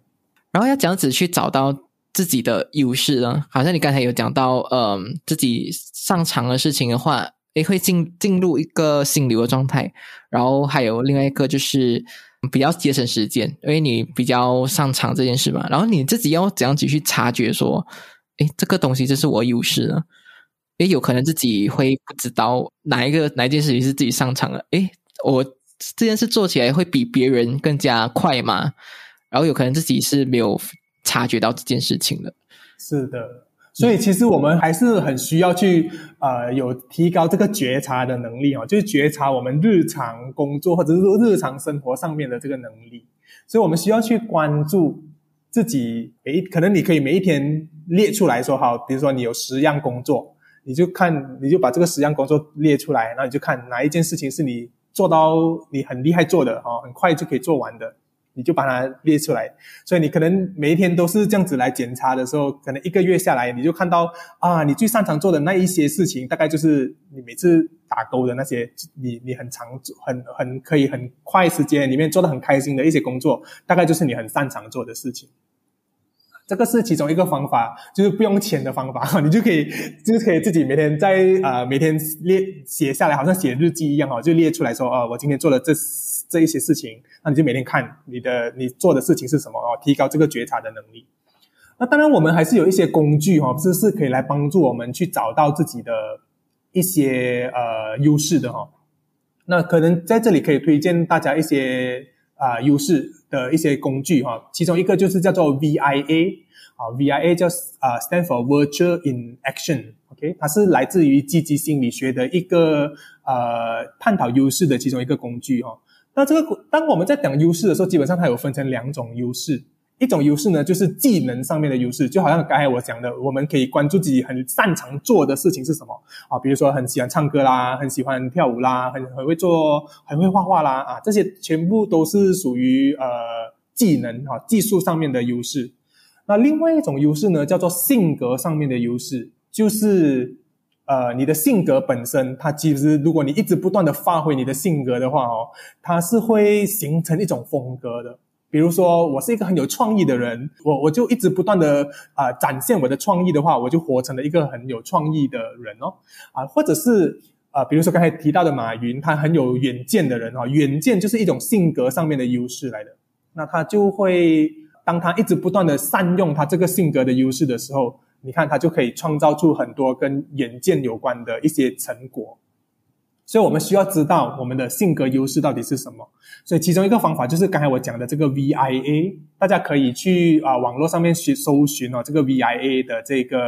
然后要怎样子去找到自己的优势呢？好像你刚才有讲到，嗯，自己擅长的事情的话，诶，会进进入一个心流的状态。然后还有另外一个就是比较节省时间，因为你比较擅长这件事嘛。然后你自己要怎样子去察觉说，诶，这个东西这是我优势呢？诶，有可能自己会不知道哪一个哪一件事情是自己擅长的。诶，我这件事做起来会比别人更加快吗？然后有可能自己是没有察觉到这件事情的，是的，所以其实我们还是很需要去呃有提高这个觉察的能力哦，就是觉察我们日常工作或者是说日常生活上面的这个能力，所以我们需要去关注自己，诶，可能你可以每一天列出来说，好，比如说你有十样工作，你就看你就把这个十样工作列出来，然后你就看哪一件事情是你做到你很厉害做的哦，很快就可以做完的。你就把它列出来，所以你可能每一天都是这样子来检查的时候，可能一个月下来，你就看到啊，你最擅长做的那一些事情，大概就是你每次打勾的那些，你你很常很很可以很快时间里面做的很开心的一些工作，大概就是你很擅长做的事情。这个是其中一个方法，*laughs* 就是不用钱的方法，*laughs* 你就可以就是可以自己每天在呃每天列写下来，好像写日记一样哦，就列出来说哦，我今天做了这。这一些事情，那你就每天看你的你做的事情是什么哦，提高这个觉察的能力。那当然，我们还是有一些工具哈，是是可以来帮助我们去找到自己的一些呃优势的哈。那可能在这里可以推荐大家一些啊优势的一些工具哈，其中一个就是叫做 VIA 啊，VIA 叫啊 stand for Virtual in Action，OK，它是来自于积极心理学的一个呃探讨优势的其中一个工具哈。那这个，当我们在讲优势的时候，基本上它有分成两种优势。一种优势呢，就是技能上面的优势，就好像刚才我讲的，我们可以关注自己很擅长做的事情是什么啊，比如说很喜欢唱歌啦，很喜欢跳舞啦，很很会做，很会画画啦啊，这些全部都是属于呃技能哈，技术上面的优势。那另外一种优势呢，叫做性格上面的优势，就是。呃，你的性格本身，它其实如果你一直不断的发挥你的性格的话哦，它是会形成一种风格的。比如说，我是一个很有创意的人，我我就一直不断的啊展现我的创意的话，我就活成了一个很有创意的人哦。啊，或者是啊，比如说刚才提到的马云，他很有远见的人哦，远见就是一种性格上面的优势来的。那他就会，当他一直不断的善用他这个性格的优势的时候。你看，他就可以创造出很多跟眼见有关的一些成果，所以我们需要知道我们的性格优势到底是什么。所以其中一个方法就是刚才我讲的这个 VIA，大家可以去啊网络上面去搜寻哦，这个 VIA 的这个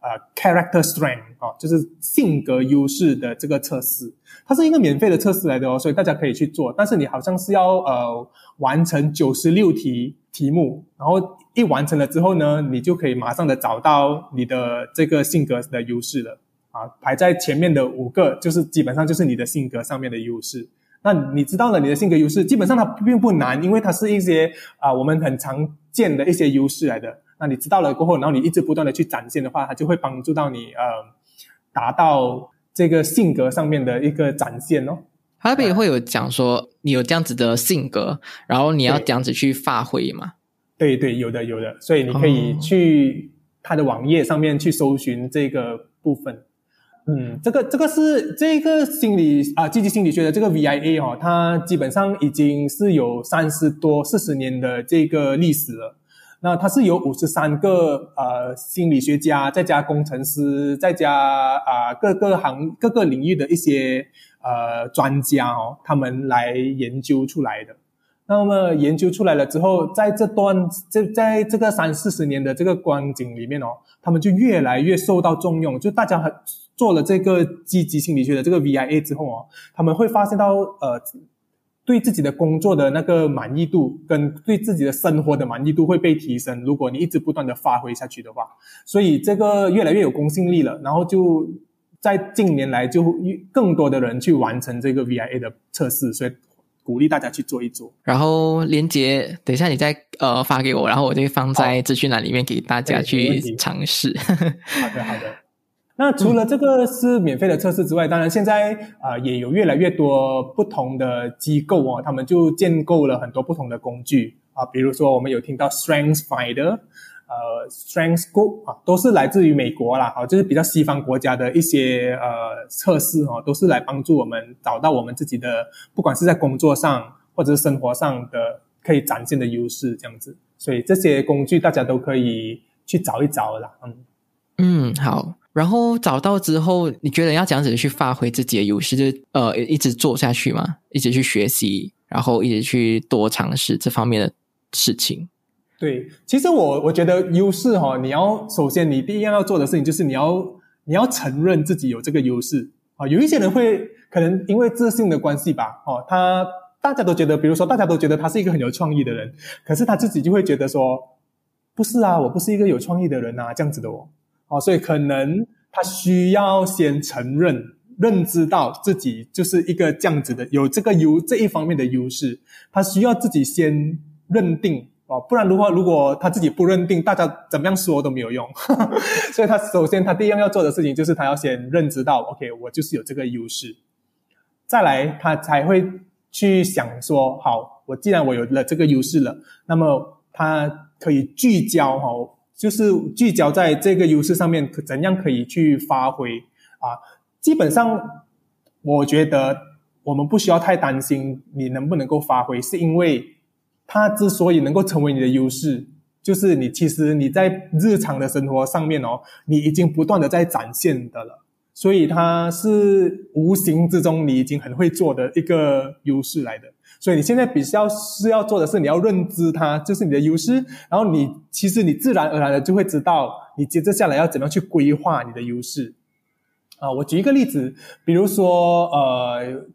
呃 Character Strength 哦，就是性格优势的这个测试，它是一个免费的测试来的哦，所以大家可以去做。但是你好像是要呃完成九十六题题目，然后。一完成了之后呢，你就可以马上的找到你的这个性格的优势了啊，排在前面的五个就是基本上就是你的性格上面的优势。那你知道了你的性格优势，基本上它并不难，因为它是一些啊我们很常见的一些优势来的。那你知道了过后，然后你一直不断的去展现的话，它就会帮助到你呃达到这个性格上面的一个展现哦。他那边也会有讲说你有这样子的性格，然后你要这样子去发挥嘛。对对，有的有的，所以你可以去他的网页上面去搜寻这个部分。嗯，这个这个是这个心理啊，积极心理学的这个 VIA 哦，它基本上已经是有三十多四十年的这个历史了。那它是有五十三个呃心理学家，再加工程师，再加啊各个行各个领域的一些呃专家哦，他们来研究出来的。那么研究出来了之后，在这段这在这个三四十年的这个光景里面哦，他们就越来越受到重用。就大家很做了这个积极心理学的这个 VIA 之后哦，他们会发现到呃，对自己的工作的那个满意度跟对自己的生活的满意度会被提升。如果你一直不断的发挥下去的话，所以这个越来越有公信力了。然后就在近年来就更多的人去完成这个 VIA 的测试，所以。鼓励大家去做一做，然后连接等一下你再呃发给我，然后我就放在资讯栏里面给大家去尝试。好的，好的。那除了这个是免费的测试之外，当然现在啊也有越来越多不同的机构哦，他们就建构了很多不同的工具啊，比如说我们有听到 Strength Finder。呃，Strength Group 啊，都是来自于美国啦，啊，就是比较西方国家的一些呃测试哦，都是来帮助我们找到我们自己的，不管是在工作上或者是生活上的可以展现的优势这样子。所以这些工具大家都可以去找一找啦。嗯嗯，好。然后找到之后，你觉得要这样子去发挥自己的优势，就呃一直做下去吗？一直去学习，然后一直去多尝试这方面的事情。对，其实我我觉得优势哈，你要首先你第一样要做的事情就是你要你要承认自己有这个优势啊。有一些人会可能因为自信的关系吧，哦，他大家都觉得，比如说大家都觉得他是一个很有创意的人，可是他自己就会觉得说，不是啊，我不是一个有创意的人啊，这样子的哦，哦，所以可能他需要先承认、认知到自己就是一个这样子的，有这个优这一方面的优势，他需要自己先认定。哦，不然的话，如果他自己不认定，大家怎么样说都没有用。*laughs* 所以他首先他第一样要做的事情就是他要先认知到，OK，我就是有这个优势。再来，他才会去想说，好，我既然我有了这个优势了，那么他可以聚焦哈，就是聚焦在这个优势上面，怎样可以去发挥啊？基本上，我觉得我们不需要太担心你能不能够发挥，是因为。它之所以能够成为你的优势，就是你其实你在日常的生活上面哦，你已经不断的在展现的了，所以它是无形之中你已经很会做的一个优势来的。所以你现在比较是要做的是，你要认知它就是你的优势，然后你其实你自然而然的就会知道，你接着下来要怎么样去规划你的优势。啊，我举一个例子，比如说呃，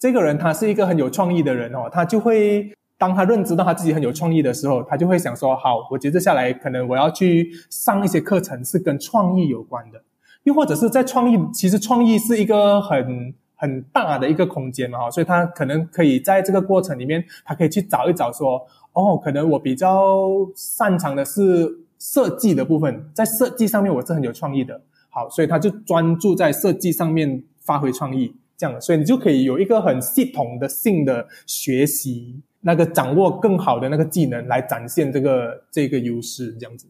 这个人他是一个很有创意的人哦，他就会。当他认知到他自己很有创意的时候，他就会想说：“好，我接着下来可能我要去上一些课程，是跟创意有关的，又或者是在创意，其实创意是一个很很大的一个空间嘛，哈，所以他可能可以在这个过程里面，他可以去找一找说，哦，可能我比较擅长的是设计的部分，在设计上面我是很有创意的，好，所以他就专注在设计上面发挥创意，这样，所以你就可以有一个很系统的性的学习。”那个掌握更好的那个技能来展现这个这个优势，这样子，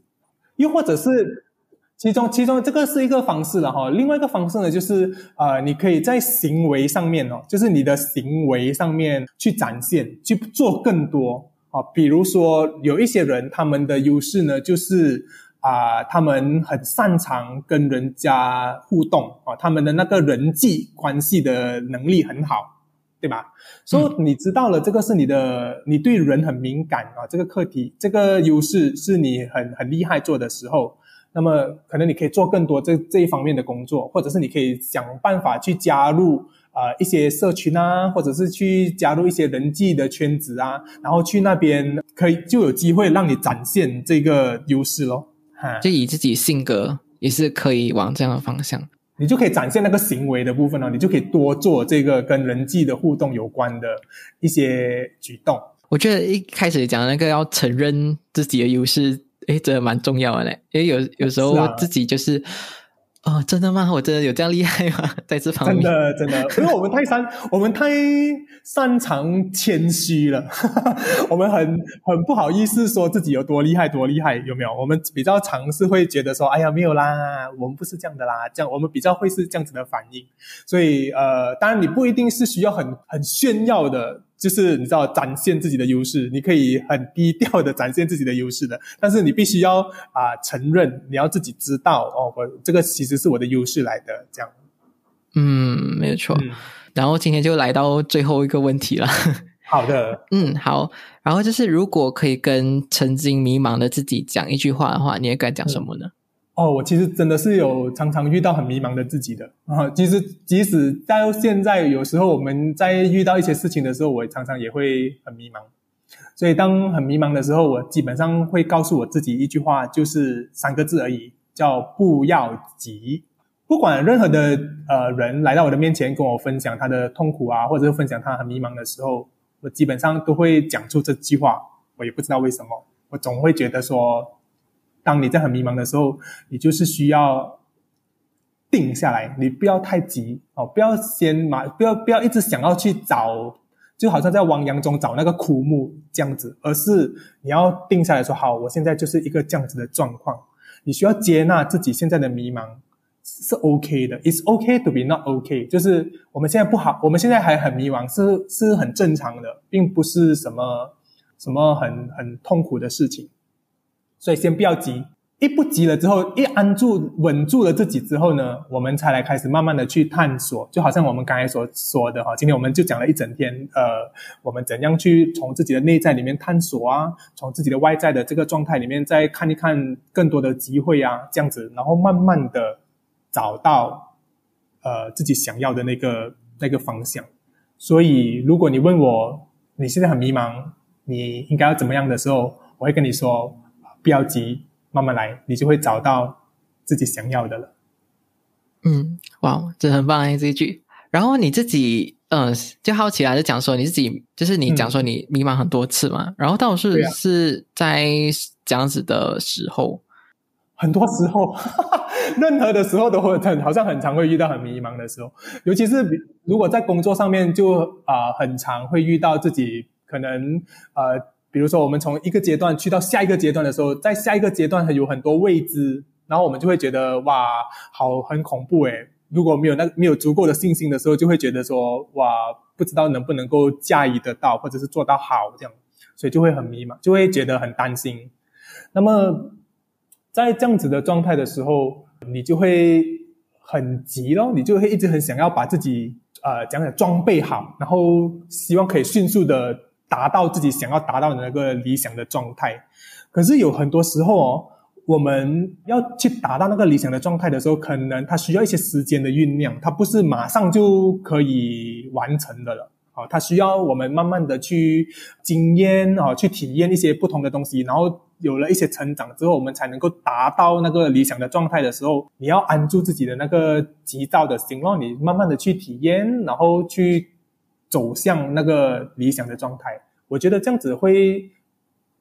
又或者是其中其中这个是一个方式了哈。另外一个方式呢，就是呃，你可以在行为上面哦，就是你的行为上面去展现，去做更多啊。比如说有一些人，他们的优势呢，就是啊，他们很擅长跟人家互动啊，他们的那个人际关系的能力很好。对吧？所以你知道了，这个是你的，你对人很敏感啊。这个课题，这个优势是你很很厉害做的时候，那么可能你可以做更多这这一方面的工作，或者是你可以想办法去加入啊一些社群啊，或者是去加入一些人际的圈子啊，然后去那边可以就有机会让你展现这个优势咯。哈，就以自己性格也是可以往这样的方向。你就可以展现那个行为的部分了，你就可以多做这个跟人际的互动有关的一些举动。我觉得一开始讲那个要承认自己的优势，诶，真的蛮重要的嘞，因为有有时候自己就是。哦，真的吗？我真的有这样厉害吗？*laughs* 在这方面，真的真的，因为我们太擅，我们太擅长谦虚了，*laughs* 我们很很不好意思说自己有多厉害，多厉害，有没有？我们比较尝试会觉得说，哎呀，没有啦，我们不是这样的啦，这样我们比较会是这样子的反应。所以，呃，当然你不一定是需要很很炫耀的。就是你知道展现自己的优势，你可以很低调的展现自己的优势的，但是你必须要啊承认，你要自己知道哦，我这个其实是我的优势来的，这样。嗯，没有错。然后今天就来到最后一个问题了。好的，嗯，好。然后就是，如果可以跟曾经迷茫的自己讲一句话的话，你也该讲什么呢？哦，我其实真的是有常常遇到很迷茫的自己的啊。其实即使到现在，有时候我们在遇到一些事情的时候，我常常也会很迷茫。所以当很迷茫的时候，我基本上会告诉我自己一句话，就是三个字而已，叫不要急。不管任何的呃人来到我的面前跟我分享他的痛苦啊，或者是分享他很迷茫的时候，我基本上都会讲出这句话。我也不知道为什么，我总会觉得说。当你在很迷茫的时候，你就是需要定下来，你不要太急哦，不要先马，不要不要一直想要去找，就好像在汪洋中找那个枯木这样子，而是你要定下来说，好，我现在就是一个这样子的状况，你需要接纳自己现在的迷茫是 OK 的，It's OK to be not OK，就是我们现在不好，我们现在还很迷茫，是是很正常的，并不是什么什么很很痛苦的事情。所以先不要急，一不急了之后，一安住稳住了自己之后呢，我们才来开始慢慢的去探索。就好像我们刚才所说的哈，今天我们就讲了一整天，呃，我们怎样去从自己的内在里面探索啊，从自己的外在的这个状态里面再看一看更多的机会啊，这样子，然后慢慢的找到呃自己想要的那个那个方向。所以，如果你问我你现在很迷茫，你应该要怎么样的时候，我会跟你说。不要急，慢慢来，你就会找到自己想要的了。嗯，哇，这很棒哎，这一句。然后你自己，嗯，就好奇啊，就讲说你自己，就是你讲说你迷茫很多次嘛。然后倒是是在这样子的时候，很多时候，*laughs* 任何的时候都会很，好像很常会遇到很迷茫的时候。尤其是如果在工作上面，就啊，很常会遇到自己可能呃。比如说，我们从一个阶段去到下一个阶段的时候，在下一个阶段有很多未知，然后我们就会觉得哇，好很恐怖诶。如果没有那没有足够的信心的时候，就会觉得说哇，不知道能不能够驾驭得到，或者是做到好这样，所以就会很迷茫，就会觉得很担心。那么在这样子的状态的时候，你就会很急咯，你就会一直很想要把自己呃讲讲装备好，然后希望可以迅速的。达到自己想要达到的那个理想的状态，可是有很多时候哦，我们要去达到那个理想的状态的时候，可能它需要一些时间的酝酿，它不是马上就可以完成的了。啊，它需要我们慢慢的去经验啊，去体验一些不同的东西，然后有了一些成长之后，我们才能够达到那个理想的状态的时候，你要安住自己的那个急躁的心，让你慢慢的去体验，然后去。走向那个理想的状态，我觉得这样子会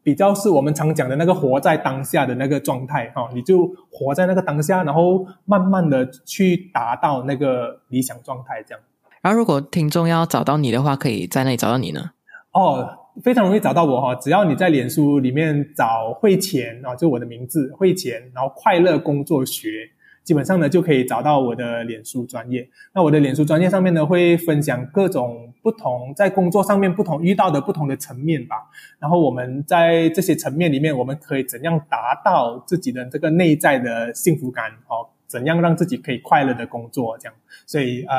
比较是我们常讲的那个活在当下的那个状态哈，你就活在那个当下，然后慢慢的去达到那个理想状态这样。然后，如果听众要找到你的话，可以在那里找到你呢？哦，非常容易找到我哈，只要你在脸书里面找会钱啊，就我的名字会钱，然后快乐工作学。基本上呢，就可以找到我的脸书专业。那我的脸书专业上面呢，会分享各种不同在工作上面不同遇到的不同的层面吧。然后我们在这些层面里面，我们可以怎样达到自己的这个内在的幸福感？哦，怎样让自己可以快乐的工作？这样，所以呃，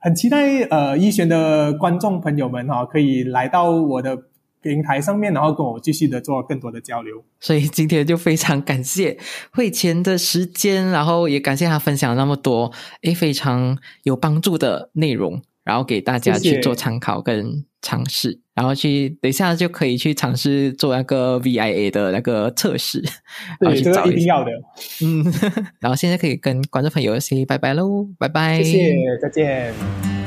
很期待呃，一璇的观众朋友们哈，可以来到我的。平台上面，然后跟我继续的做更多的交流。所以今天就非常感谢会前的时间，然后也感谢他分享那么多诶非常有帮助的内容，然后给大家去做参考跟尝试，然后去等一下就可以去尝试做那个 VIA 的那个测试。对，这个一定要的。嗯，*laughs* 然后现在可以跟观众朋友 say 拜拜喽，拜拜，谢谢，再见。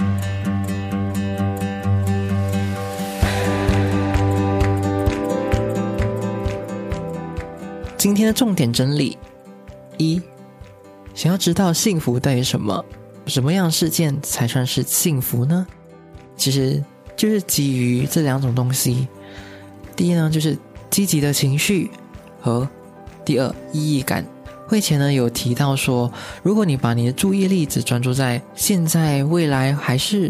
今天的重点整理：一，想要知道幸福等于什么？什么样事件才算是幸福呢？其实就是基于这两种东西。第一呢，就是积极的情绪和第二意义感。会前呢有提到说，如果你把你的注意力只专注在现在、未来还是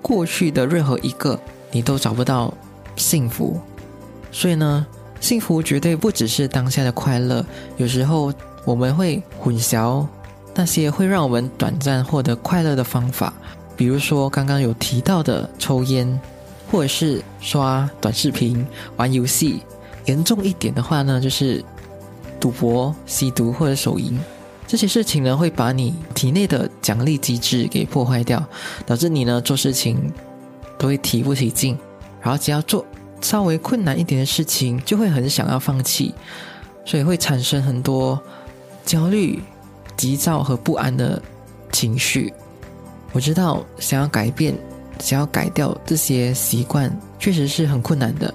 过去的任何一个，你都找不到幸福。所以呢。幸福绝对不只是当下的快乐，有时候我们会混淆那些会让我们短暂获得快乐的方法，比如说刚刚有提到的抽烟，或者是刷短视频、玩游戏。严重一点的话呢，就是赌博、吸毒或者手淫。这些事情呢，会把你体内的奖励机制给破坏掉，导致你呢做事情都会提不起劲，然后只要做稍微困难一点的事情，就会很想要放弃，所以会产生很多焦虑、急躁和不安的情绪。我知道，想要改变、想要改掉这些习惯，确实是很困难的。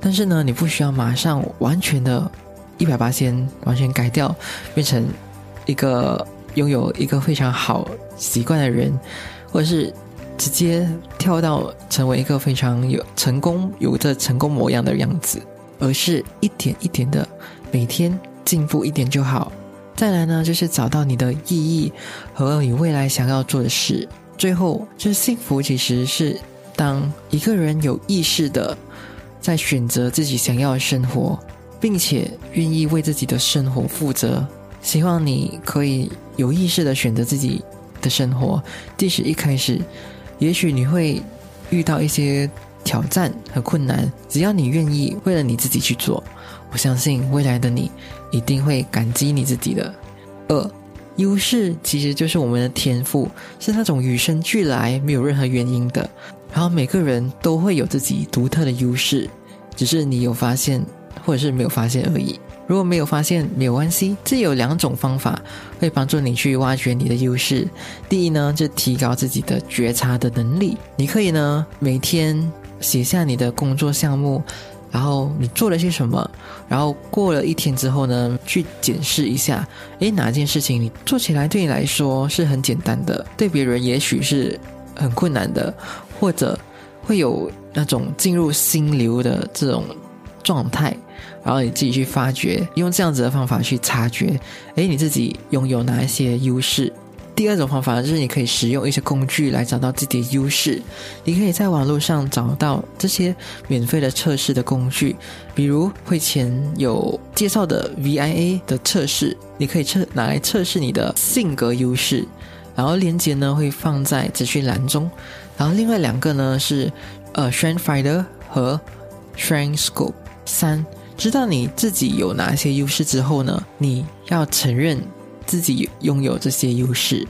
但是呢，你不需要马上完全的、一百八先完全改掉，变成一个拥有一个非常好习惯的人，或者是直接跳到成为一个非常有成功、有着成功模样的样子，而是一点一点的每天进步一点就好。再来呢，就是找到你的意义和你未来想要做的事。最后，就是幸福其实是当一个人有意识的。在选择自己想要的生活，并且愿意为自己的生活负责。希望你可以有意识的选择自己的生活，即使一开始，也许你会遇到一些挑战和困难。只要你愿意为了你自己去做，我相信未来的你一定会感激你自己的。二，优势其实就是我们的天赋，是那种与生俱来、没有任何原因的。然后每个人都会有自己独特的优势，只是你有发现或者是没有发现而已。如果没有发现，没有关系。这有两种方法会帮助你去挖掘你的优势。第一呢，就提高自己的觉察的能力。你可以呢每天写下你的工作项目，然后你做了些什么，然后过了一天之后呢，去检视一下，诶，哪件事情你做起来对你来说是很简单的，对别人也许是很困难的。或者会有那种进入心流的这种状态，然后你自己去发掘，用这样子的方法去察觉，诶，你自己拥有哪一些优势？第二种方法就是你可以使用一些工具来找到自己的优势。你可以在网络上找到这些免费的测试的工具，比如会前有介绍的 VIA 的测试，你可以测拿来测试你的性格优势，然后链接呢会放在资讯栏中。然后另外两个呢是，呃，Strength Finder 和 Strength Scope。三，知道你自己有哪些优势之后呢，你要承认自己拥有这些优势。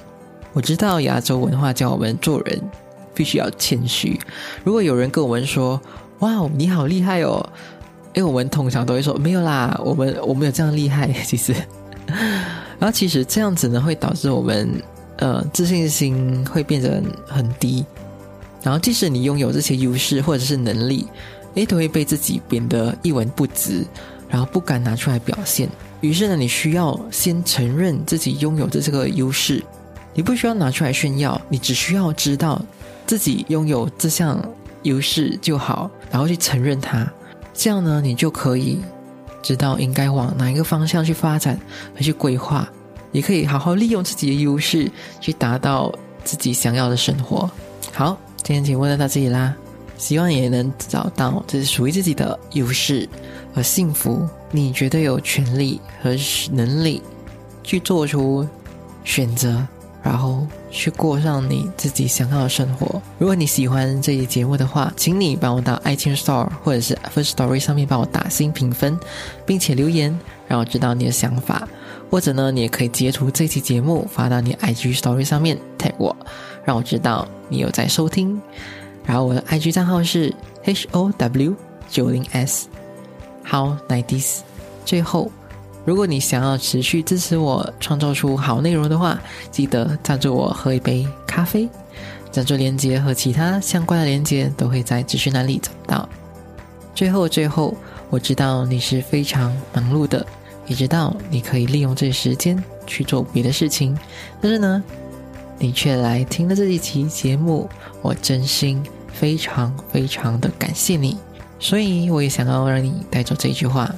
我知道亚洲文化教我们做人必须要谦虚。如果有人跟我们说：“哇，你好厉害哦！”因为我们通常都会说：“没有啦，我们我没有这样厉害。”其实，*laughs* 然后其实这样子呢，会导致我们呃自信心会变得很低。然后，即使你拥有这些优势或者是能力，诶，都会被自己贬得一文不值，然后不敢拿出来表现。于是呢，你需要先承认自己拥有的这个优势，你不需要拿出来炫耀，你只需要知道自己拥有这项优势就好，然后去承认它。这样呢，你就可以知道应该往哪一个方向去发展和去规划，也可以好好利用自己的优势去达到自己想要的生活。好。今天节目就到这里啦，希望也能找到这是属于自己的优势和幸福。你绝对有权利和能力去做出选择，然后去过上你自己想要的生活。如果你喜欢这期节目的话，请你帮我到 iTunes Store 或者是 First Story 上面帮我打新评分，并且留言让我知道你的想法。或者呢，你也可以截图这期节目发到你 IG Story 上面 tag 我。让我知道你有在收听，然后我的 IG 账号是 HOW 九零 S，How Nineties。最后，如果你想要持续支持我创造出好内容的话，记得赞助我喝一杯咖啡。赞助链接和其他相关的链接都会在资讯栏里找到。最后，最后，我知道你是非常忙碌的，也知道你可以利用这时间去做别的事情，但是呢？你却来听了这一期节目，我真心非常非常的感谢你。所以我也想要让你带走这句话：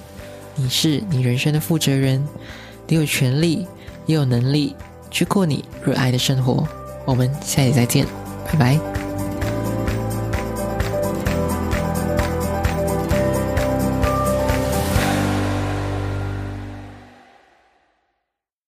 你是你人生的负责人，你有权利也有能力去过你热爱的生活。我们下期再见，拜拜。